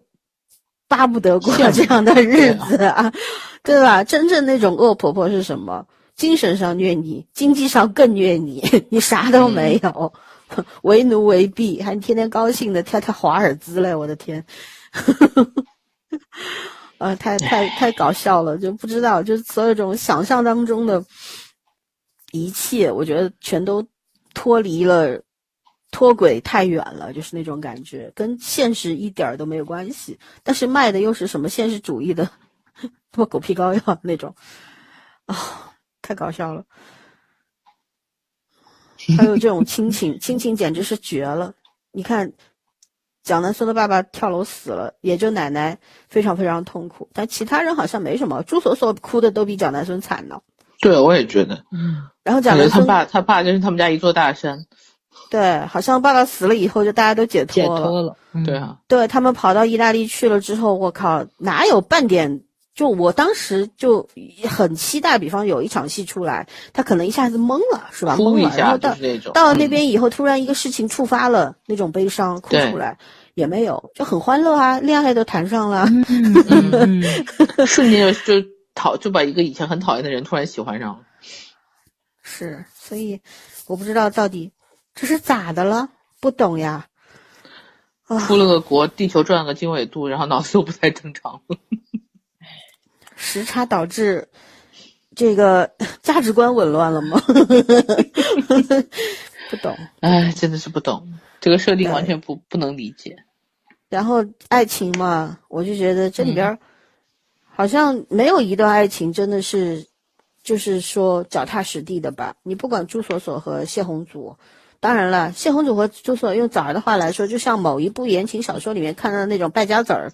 巴不得过这样的日子啊，对吧？真正那种恶婆婆是什么？精神上虐你，经济上更虐你，你啥都没有，为奴为婢，还天天高兴的跳跳华尔兹嘞！我的天。呃，太太太搞笑了，就不知道，就是所有这种想象当中的一切，我觉得全都脱离了，脱轨太远了，就是那种感觉，跟现实一点都没有关系。但是卖的又是什么现实主义的，他妈狗屁膏药那种，啊、太搞笑了。还有这种亲情，亲情简直是绝了。你看，蒋南孙的爸爸跳楼死了，也就奶奶非常非常痛苦，但其他人好像没什么。朱锁锁哭的都比蒋南孙惨呢。对，我也觉得。嗯，然后蒋南孙爸他爸就是他们家一座大山。对，好像爸爸死了以后，就大家都解脱了。解脱了。嗯对，啊，对他们跑到意大利去了之后，我靠，哪有半点？就我当时就很期待，比方有一场戏出来，他可能一下子懵了，是吧？懵了，然哭一下后到那种。到了嗯那边以后，突然一个事情触发了那种悲伤，哭出来也没有，就很欢乐啊，恋爱都谈上了。嗯嗯嗯 瞬间就就讨就把一个以前很讨厌的人突然喜欢上了。是，所以我不知道到底这是咋的了，不懂呀。啊，出了个国，地球转了个经纬度，然后脑子又不太正常了。时差导致这个 价值观紊乱了吗？不懂。哎，真的是不懂这个设定，完全不不能理解。然后爱情嘛，我就觉得这里边儿好像没有一段爱情真的是，就是说脚踏实地的吧？你不管朱锁锁和谢宏祖，当然了，谢宏祖和朱锁用早儿的话来说，就像某一部言情小说里面看到的那种败家子儿，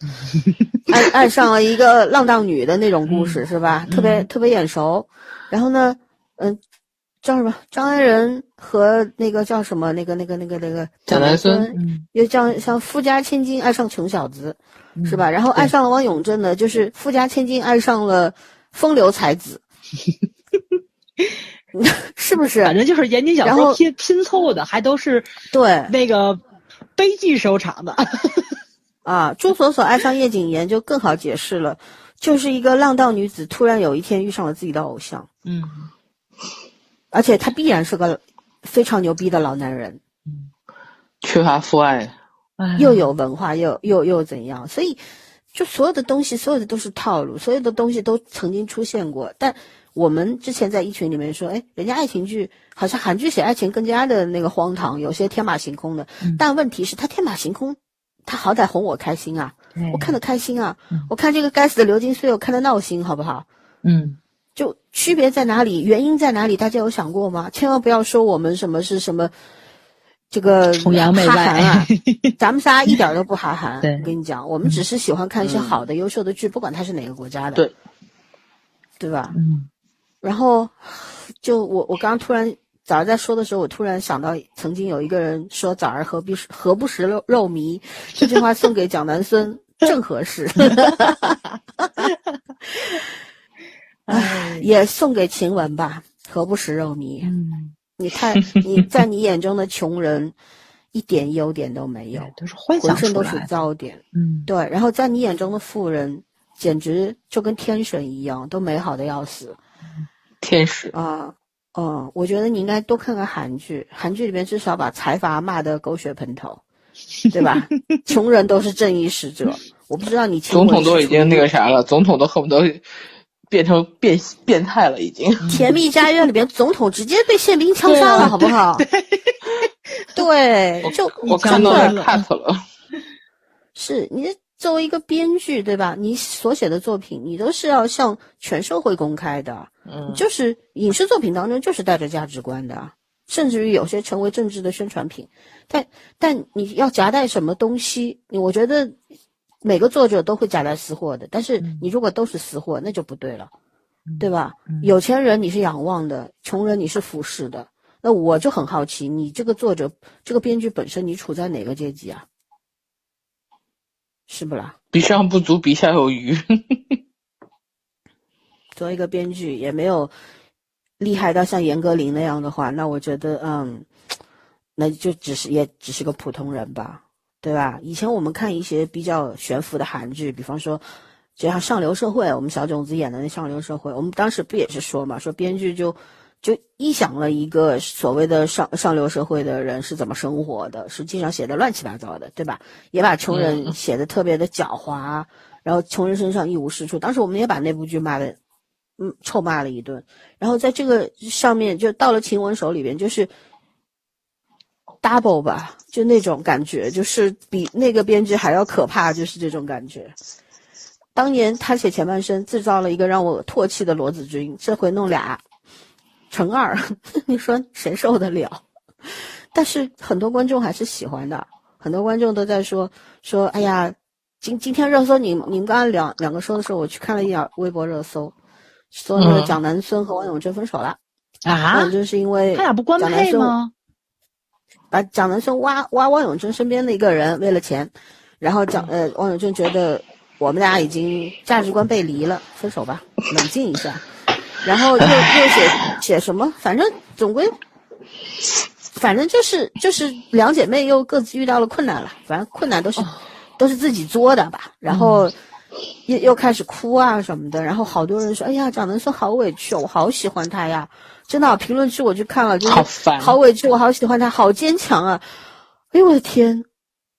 爱 爱上了一个浪荡女的那种故事，是吧？特别特别眼熟。然后呢，嗯。叫什么？张安仁和那个叫什么？那个、那个、那个、那个蒋南孙，又像像富家千金爱上穷小子，是吧？然后爱上了汪永正呢，就是富家千金爱上了风流才子，是不是？反正就是言情小说拼拼凑的，还都是对那个悲剧收场的。啊，朱锁锁爱上叶谨言就更好解释了，就是一个浪荡女子突然有一天遇上了自己的偶像，嗯。而且他必然是个非常牛逼的老男人，嗯，缺乏父爱，又有文化，又又又怎样？所以，就所有的东西，所有的都是套路，所有的东西都曾经出现过。但我们之前在一群里面说，哎，人家爱情剧好像韩剧写爱情更加的那个荒唐，有些天马行空的。但问题是，他天马行空，他好歹哄我开心啊，我看得开心啊，我看这个该死的流金岁月，我看得闹心，好不好？嗯。就区别在哪里？原因在哪里？大家有想过吗？千万不要说我们什么是什么，这个崇洋媚外啊！咱们仨一点都不哈韩。对，我跟你讲，我们只是喜欢看一些好的、优秀的剧，不管它是哪个国家的，对，对吧？嗯。然后，就我我刚刚突然早上在说的时候，我突然想到，曾经有一个人说：“早儿何必何不食肉肉糜？”这句话送给蒋南孙 正合适。唉，也送给晴雯吧，何不食肉糜？嗯，你太 你在你眼中的穷人，一点优点都没有，都是幻想浑身都是糟点。嗯，对。然后在你眼中的富人，简直就跟天神一样，都美好的要死。天使啊，哦，我觉得你应该多看看韩剧，韩剧里面至少把财阀骂得狗血喷头，对吧？穷人都是正义使者。我不知道你总统都已经那个啥了，总统都恨不得。变成变变态了，已经。甜蜜家园里边，总统直接被宪兵枪杀了，好不好？对，就我看到 cut 了。是你作为一个编剧，对吧？你所写的作品，你都是要向全社会公开的。嗯，就是影视作品当中就是带着价值观的，甚至于有些成为政治的宣传品。但但你要夹带什么东西？我觉得。每个作者都会夹带私货的，但是你如果都是私货，那就不对了，对吧？有钱人你是仰望的，穷人你是俯视的。那我就很好奇，你这个作者、这个编剧本身，你处在哪个阶级啊？是不啦？比上不足，比下有余。作为一个编剧，也没有厉害到像严歌苓那样的话，那我觉得，嗯，那就只是也只是个普通人吧。对吧？以前我们看一些比较悬浮的韩剧，比方说，就像《上流社会》，我们小种子演的那《上流社会》，我们当时不也是说嘛，说编剧就就臆想了一个所谓的上上流社会的人是怎么生活的，实际上写的乱七八糟的，对吧？也把穷人写的特别的狡猾，然后穷人身上一无是处。当时我们也把那部剧骂的，嗯，臭骂了一顿。然后在这个上面，就到了晴雯手里边，就是。double 吧，就那种感觉，就是比那个编剧还要可怕，就是这种感觉。当年他写前半生，制造了一个让我唾弃的罗子君，这回弄俩乘二，你说谁受得了？但是很多观众还是喜欢的，很多观众都在说说，哎呀，今今天热搜，你你们刚刚两两个说的时候，我去看了一眼微博热搜，说那个蒋南孙和王永贞分手了啊？就是因为他俩不官配吗？把蒋南孙挖挖汪永贞身边的一个人，为了钱，然后蒋呃汪永贞觉得我们俩已经价值观背离了，分手吧，冷静一下，然后又又写写什么，反正总归，反正就是就是两姐妹又各自遇到了困难了，反正困难都是都是自己作的吧，然后又又开始哭啊什么的，然后好多人说，哎呀蒋南孙好委屈，我好喜欢他呀。真的，评论区我去看了，就是好委屈，我好喜欢他，好坚强啊！哎呦我的天，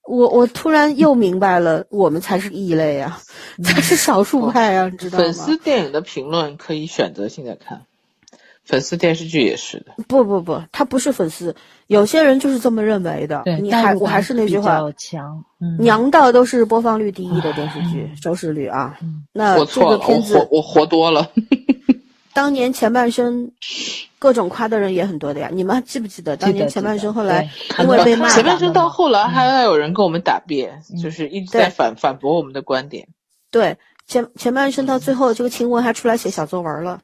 我我突然又明白了，我们才是异类啊，才是少数派啊，你知道吗？粉丝电影的评论可以选择性的看，粉丝电视剧也是的。不不不，他不是粉丝，有些人就是这么认为的。对，你还我还是那句话，强。娘道都是播放率第一的电视剧，收视率啊。那这个片子我活多了。当年前半生，各种夸的人也很多的呀。你们记不记得当年前半生后来因为被骂？前半生到后来还还有人跟我们答辩，就是一直在反反驳我们的观点。对，前前半生到最后，这个秦雯还出来写小作文了。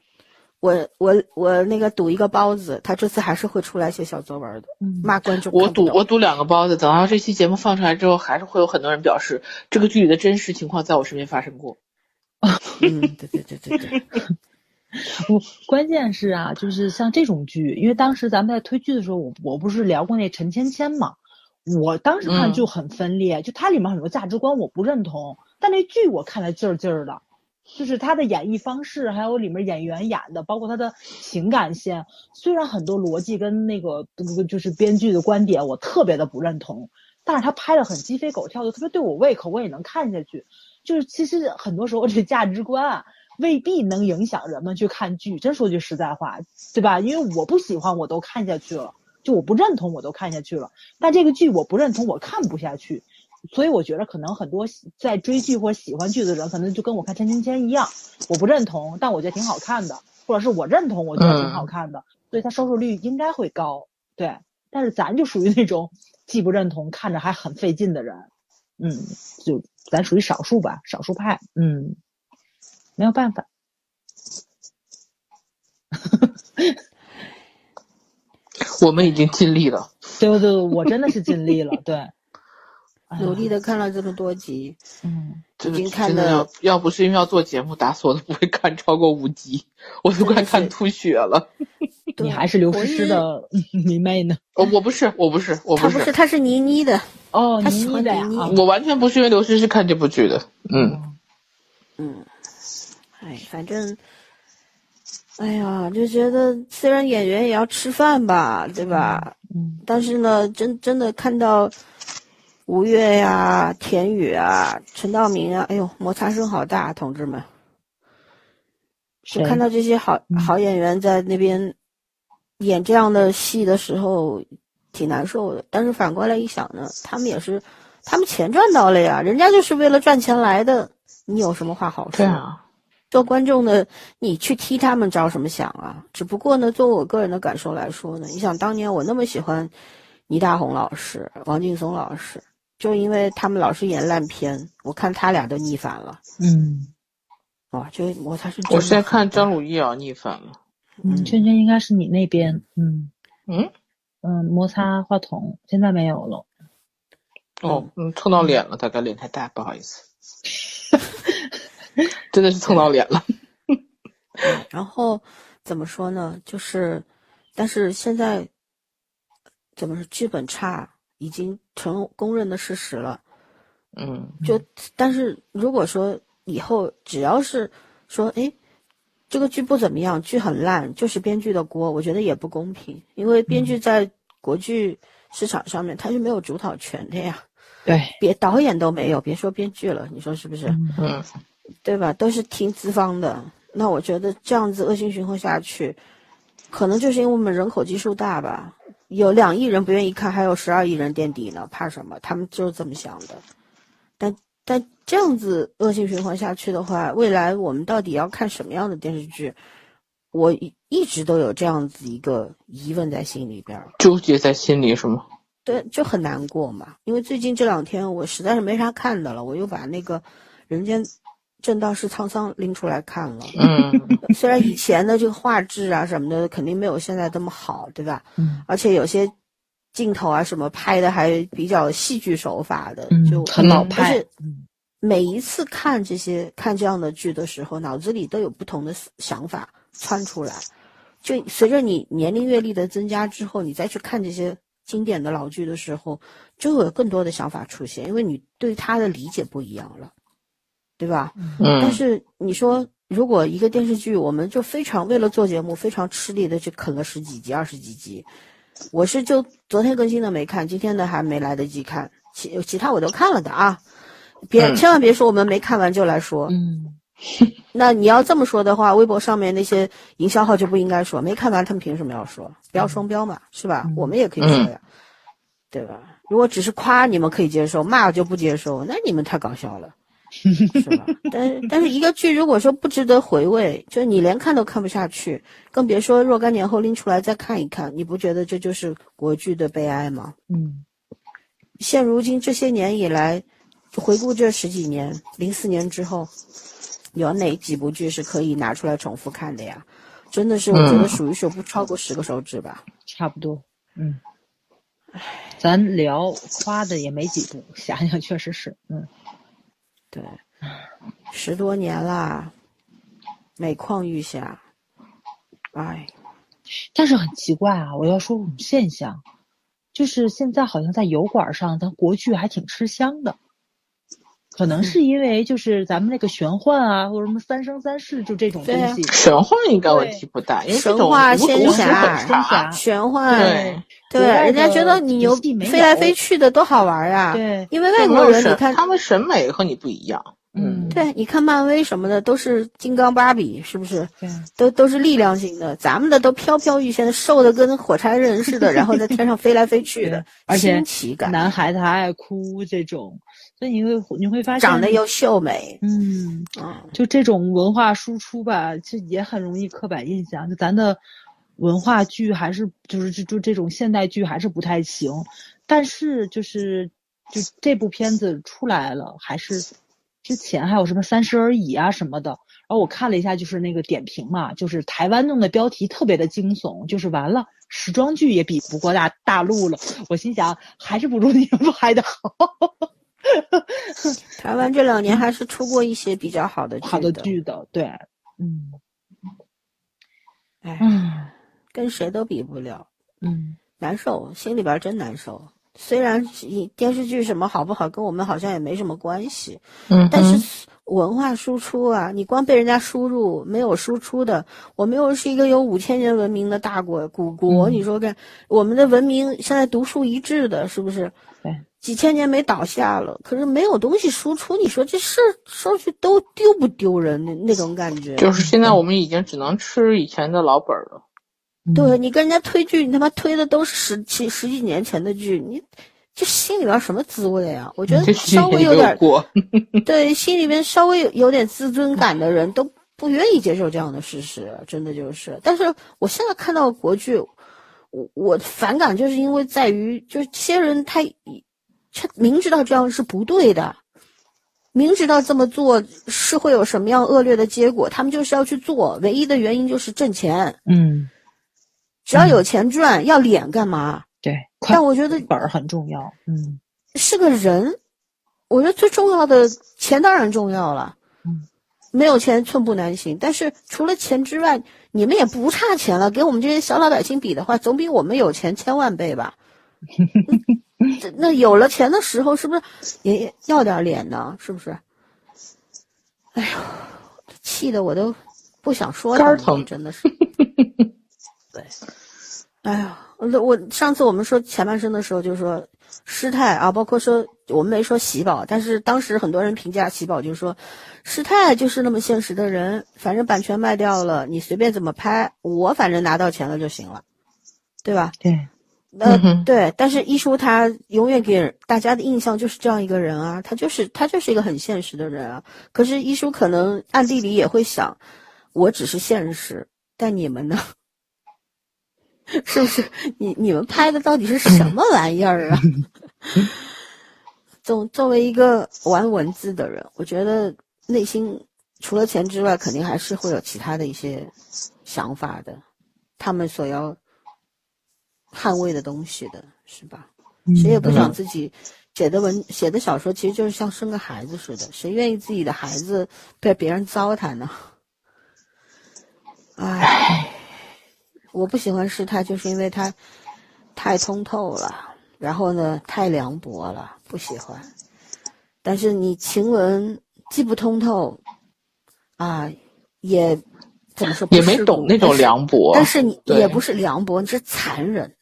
我我我那个赌一个包子，他这次还是会出来写小作文的，骂观众。我赌我赌两个包子，等到这期节目放出来之后，还是会有很多人表示这个剧里的真实情况在我身边发生过。嗯，对对对对对。我关键是啊，就是像这种剧，因为当时咱们在推剧的时候，我我不是聊过那陈芊芊嘛，我当时看就很分裂，就它里面很多价值观我不认同，但那剧我看的劲儿劲儿的。就是它的演绎方式，还有里面演员演的，包括他的情感线，虽然很多逻辑跟那个就是编剧的观点我特别的不认同，但是他拍的很鸡飞狗跳的，特别对我胃口，我也能看下去。就是其实很多时候这价值观啊，未必能影响人们去看剧。真说句实在话，对吧？因为我不喜欢我都看下去了，就我不认同我都看下去了，但这个剧我不认同我看不下去。所以我觉得可能很多在追剧或者喜欢剧的人，可能就跟我看《陈芊芊》一样，我不认同，但我觉得挺好看的，或者是我认同，我觉得挺好看的，所以它收视率应该会高。对，但是咱就属于那种既不认同，看着还很费劲的人，嗯，就咱属于少数吧，少数派，嗯，没有办法。我们已经尽力了。对对对，我真的是尽力了，对。努力的看了这么多集，嗯，已经看的要要不是因为要做节目，打死我都不会看超过五集，我都快看吐血了。你还是刘诗诗的迷妹呢？哦，我不是，我不是，我不是，他不是，他是倪妮的哦，他喜欢的妮妮。我完全不是因为刘诗诗看这部剧的，嗯嗯，哎，反正，哎呀，就觉得虽然演员也要吃饭吧，对吧？嗯，但是呢，真真的看到。吴越呀，田雨啊，陈道明啊，哎呦，摩擦声好大，同志们！我看到这些好好演员在那边演这样的戏的时候，挺难受的。但是反过来一想呢，他们也是，他们钱赚到了呀，人家就是为了赚钱来的，你有什么话好说？对啊，做观众的你去替他们着什么想啊？只不过呢，作为我个人的感受来说呢，你想当年我那么喜欢倪大红老师、王劲松老师。就因为他们老是演烂片，我看他俩都逆反了。嗯，哇，就摩擦是。我现在看张鲁一啊逆反了。嗯，圈圈应该是你那边。嗯嗯嗯，摩擦话筒现在没有了。哦，嗯，蹭到脸了，大概脸太大，不好意思。真的是蹭到脸了。然后怎么说呢？就是，但是现在怎么说？剧本差。已经成公认的事实了，嗯，就但是如果说以后只要是说，哎，这个剧不怎么样，剧很烂，就是编剧的锅，我觉得也不公平，因为编剧在国剧市场上面他是没有主导权的呀，对，别导演都没有，别说编剧了，你说是不是？嗯，对吧？都是听资方的，那我觉得这样子恶性循环下去，可能就是因为我们人口基数大吧。有两亿人不愿意看，还有十二亿人垫底呢，怕什么？他们就是这么想的。但但这样子恶性循环下去的话，未来我们到底要看什么样的电视剧？我一一直都有这样子一个疑问在心里边，纠结在心里是吗？对，就很难过嘛。因为最近这两天我实在是没啥看的了，我又把那个人间。正道是沧桑拎出来看了，嗯，虽然以前的这个画质啊什么的肯定没有现在这么好，对吧？嗯，而且有些镜头啊什么拍的还比较戏剧手法的，就很老派。嗯，每一次看这些看这样的剧的时候，脑子里都有不同的想法窜出来。就随着你年龄阅历的增加之后，你再去看这些经典的老剧的时候，就会有更多的想法出现，因为你对它的理解不一样了。对吧？嗯。但是你说，如果一个电视剧，我们就非常为了做节目，非常吃力的去啃了十几集、二十几集，我是就昨天更新的没看，今天的还没来得及看，其其他我都看了的啊。别千万别说我们没看完就来说，嗯，那你要这么说的话，微博上面那些营销号就不应该说，没看完他们凭什么要说？不要双标嘛，是吧？我们也可以说呀，对吧？如果只是夸你们可以接受，骂就不接受，那你们太搞笑了，是吧？但是但是一个剧如果说不值得回味，就是你连看都看不下去，更别说若干年后拎出来再看一看，你不觉得这就是国剧的悲哀吗？嗯，现如今这些年以来，回顾这十几年，零四年之后。有哪几部剧是可以拿出来重复看的呀？真的是，我觉得数一数不超过十个手指吧。差不多，嗯。咱聊夸的也没几部，想想确实是，嗯。对，十多年啦，每况愈下。哎，但是很奇怪啊！我要说种现象，就是现在好像在油管上，咱国剧还挺吃香的。可能是因为就是咱们那个玄幻啊，或者什么三生三世，就这种东西。玄幻应该问题不大，因为神话仙侠、仙侠、玄幻，对对，人家觉得你牛飞来飞去的多好玩呀！对，因为外国人你看他们审美和你不一样。嗯，对，你看漫威什么的都是金刚芭比，是不是？对，都都是力量型的，咱们的都飘飘欲仙的，瘦的跟火柴人似的，然后在天上飞来飞去的，而且新奇感。男孩子还爱哭这种。所以你会你会发现长得又秀美，嗯就这种文化输出吧，其实也很容易刻板印象。就咱的文化剧还是就是就就这种现代剧还是不太行，但是就是就这部片子出来了，还是之前还有什么三十而已啊什么的。然后我看了一下，就是那个点评嘛，就是台湾弄的标题特别的惊悚，就是完了时装剧也比不过大大陆了。我心想，还是不如你们拍的好。台湾这两年还是出过一些比较好的好的剧的，对，嗯，哎，跟谁都比不了，嗯，难受，心里边真难受。虽然电视剧什么好不好，跟我们好像也没什么关系，嗯，但是文化输出啊，你光被人家输入，没有输出的，我们又是一个有五千年文明的大国古国，你说看，我们的文明现在独树一帜的，是不是？对。几千年没倒下了，可是没有东西输出，你说这事说去都丢不丢人？那那种感觉。就是现在我们已经只能吃以前的老本了。对你跟人家推剧，你他妈推的都是十几十几年前的剧，你这心里边什么滋味呀？我觉得稍微有点过 对，心里面稍微有点自尊感的人都不愿意接受这样的事实，真的就是。但是我现在看到国剧，我我反感就是因为在于，就是些人他。他明知道这样是不对的，明知道这么做是会有什么样恶劣的结果，他们就是要去做。唯一的原因就是挣钱。嗯，只要有钱赚，要脸干嘛？对。但我觉得本儿很重要。嗯，是个人，我觉得最重要的钱当然重要了。嗯，没有钱寸步难行。但是除了钱之外，你们也不差钱了。给我们这些小老百姓比的话，总比我们有钱千万倍吧。那有了钱的时候，是不是也要点脸呢？是不是？哎呦，气的我都不想说肝疼，真的是。对，哎呀，我我上次我们说前半生的时候就说师太啊，包括说我们没说喜宝，但是当时很多人评价喜宝，就是说师太就是那么现实的人，反正版权卖掉了，你随便怎么拍，我反正拿到钱了就行了，对吧？对。呃，对，但是一叔他永远给大家的印象就是这样一个人啊，他就是他就是一个很现实的人啊。可是一叔可能暗地里也会想，我只是现实，但你们呢？是不是？你你们拍的到底是什么玩意儿啊？作作为一个玩文字的人，我觉得内心除了钱之外，肯定还是会有其他的一些想法的。他们所要。捍卫的东西的是吧？谁也不想自己写的文写的小说，其实就是像生个孩子似的。谁愿意自己的孩子被别人糟蹋呢？唉，我不喜欢师太，就是因为他太通透了，然后呢太凉薄了，不喜欢。但是你晴雯既不通透，啊，也怎么说？也没懂那种凉薄。但是你也不是凉薄，你是残忍。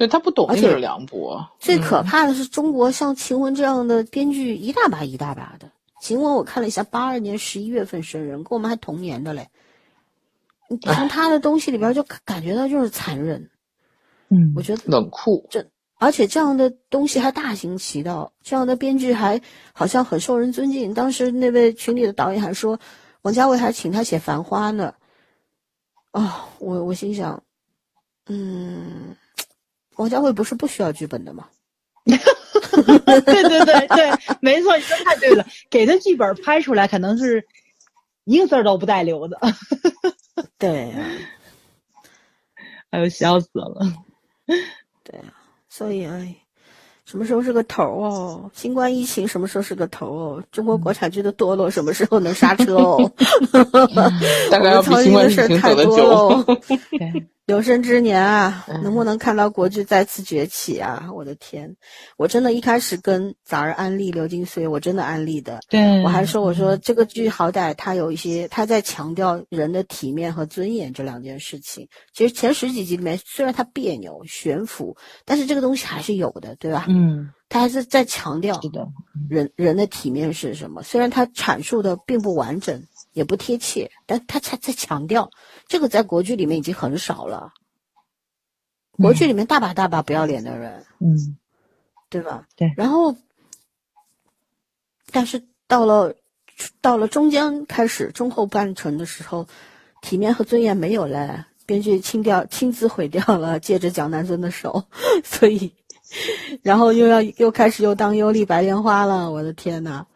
对他不懂那个梁博。最可怕的是，中国像晴雯这样的编剧一大把一大把的，晴雯我看了一下，八二年十一月份生人，跟我们还同年的嘞。你从他的东西里边就感觉到就是残忍，嗯，我觉得冷酷，这而且这样的东西还大行其道，这样的编剧还好像很受人尊敬。当时那位群里的导演还说，王家卫还请他写《繁花》呢。啊，我我心想，嗯，王家卫不是不需要剧本的吗？对对对对，没错，你说太对了。给他剧本拍出来，可能是一个字儿都不带留的。对，哎呦，笑死了。对啊，所以哎，什么时候是个头哦？新冠疫情什么时候是个头哦？中国国产剧的堕落什么时候能刹车哦？大概要比新冠疫情走得久。有生之年啊，能不能看到国剧再次崛起啊？我的天，我真的一开始跟早儿安利《流金岁月》，我真的安利的。对，我还说我说这个剧好歹它有一些，它在强调人的体面和尊严这两件事情。其实前十几集里面虽然它别扭悬浮，但是这个东西还是有的，对吧？嗯，它还是在强调人人的体面是什么。虽然它阐述的并不完整。也不贴切，但他在在强调这个，在国剧里面已经很少了。国剧里面大把大把不要脸的人，嗯，对吧？对。然后，但是到了到了中间开始中后半程的时候，体面和尊严没有了，编剧亲掉亲自毁掉了，借着蒋南孙的手，所以，然后又要又开始又当优丽白莲花了，我的天呐！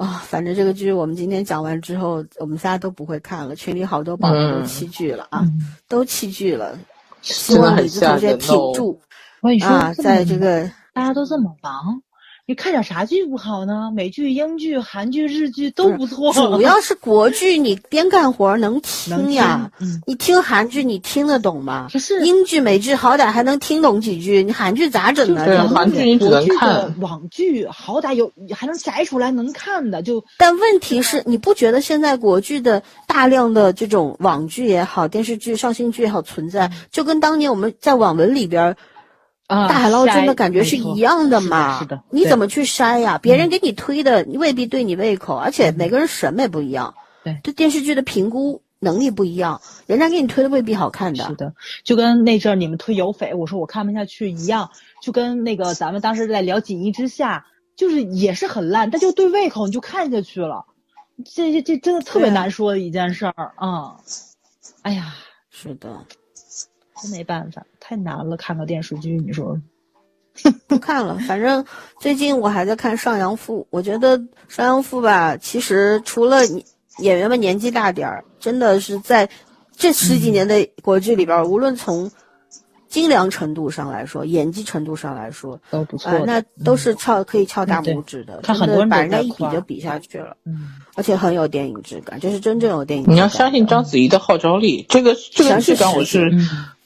啊，反正这个剧我们今天讲完之后，我们仨都不会看了。群里好多宝宝都弃剧了啊，都弃剧了。希望李子同学挺住啊，在这个大家都这么忙。你看点啥剧不好呢？美剧、英剧、韩剧、日剧都不错。主要是国剧，你边干活能听呀。嗯，你听韩剧，你听得懂吗？英剧、美剧，好歹还能听懂几句。你韩剧咋整呢？对，韩剧你只能看。网剧好歹有还能摘出来能看的，就。但问题是，你不觉得现在国剧的大量的这种网剧也好，电视剧、上新剧也好存在，就跟当年我们在网文里边。大海捞针的感觉是一样的嘛？是的，你怎么去筛呀？别人给你推的未必对你胃口，而且每个人审美不一样。对，对电视剧的评估能力不一样，人家给你推的未必好看的。是的，就跟那阵儿你们推有匪，我说我看不下去一样，就跟那个咱们当时在聊《锦衣之下》，就是也是很烂，但就对胃口你就看下去了。这这这真的特别难说的一件事儿啊！哎呀，是的。真没办法，太难了。看个电视剧，你说？不看了。反正最近我还在看《上阳赋》，我觉得《上阳赋》吧，其实除了演员们年纪大点儿，真的是在这十几年的国剧里边，无论从精良程度上来说，演技程度上来说，都不错。那都是翘可以翘大拇指的。他很多人把人家一比就比下去了。嗯，而且很有电影质感，这是真正有电影。你要相信章子怡的号召力，这个这个质感我是。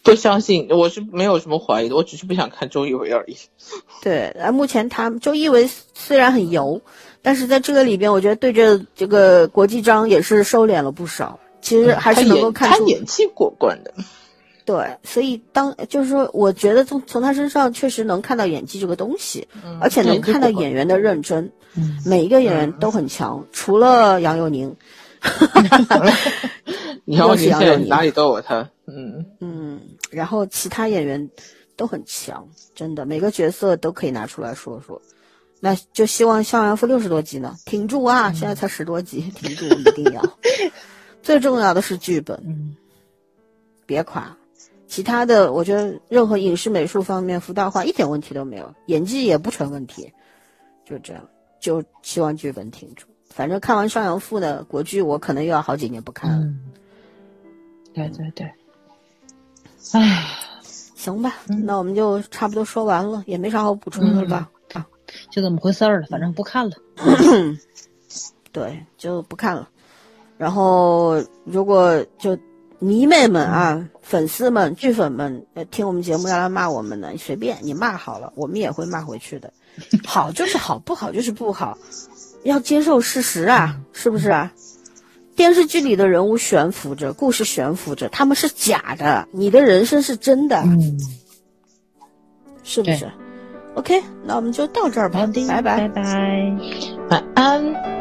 不相信，我是没有什么怀疑的，我只是不想看周一围而已。对，啊，目前他周一围虽然很油，但是在这个里边，我觉得对着这个国际章也是收敛了不少。其实还是能够看出他演技过关的。对，所以当就是说，我觉得从从他身上确实能看到演技这个东西，而且能看到演员的认真。每一个演员都很强，除了杨佑宁。杨佑宁现在 哪里都有他。嗯嗯，然后其他演员都很强，真的每个角色都可以拿出来说说。那就希望《向阳赋》六十多集呢，挺住啊！现在才十多集，挺住，一定要。最重要的是剧本，别垮。其他的，我觉得任何影视美术方面、服大化一点问题都没有，演技也不成问题。就这样，就希望剧本挺住。反正看完《上阳赋》的国剧，我可能又要好几年不看了。对对对。唉，行吧，那我们就差不多说完了，也没啥好补充的吧？啊，就这么回事儿了，反正不看了。对，就不看了。然后，如果就迷妹们啊、粉丝们、剧粉们听我们节目要来骂我们呢，随便你骂好了，我们也会骂回去的。好就是好，不好就是不好，要接受事实啊，是不是啊？电视剧里的人物悬浮着，故事悬浮着，他们是假的，你的人生是真的，是不是？OK，那我们就到这儿吧，拜拜，拜拜，晚安。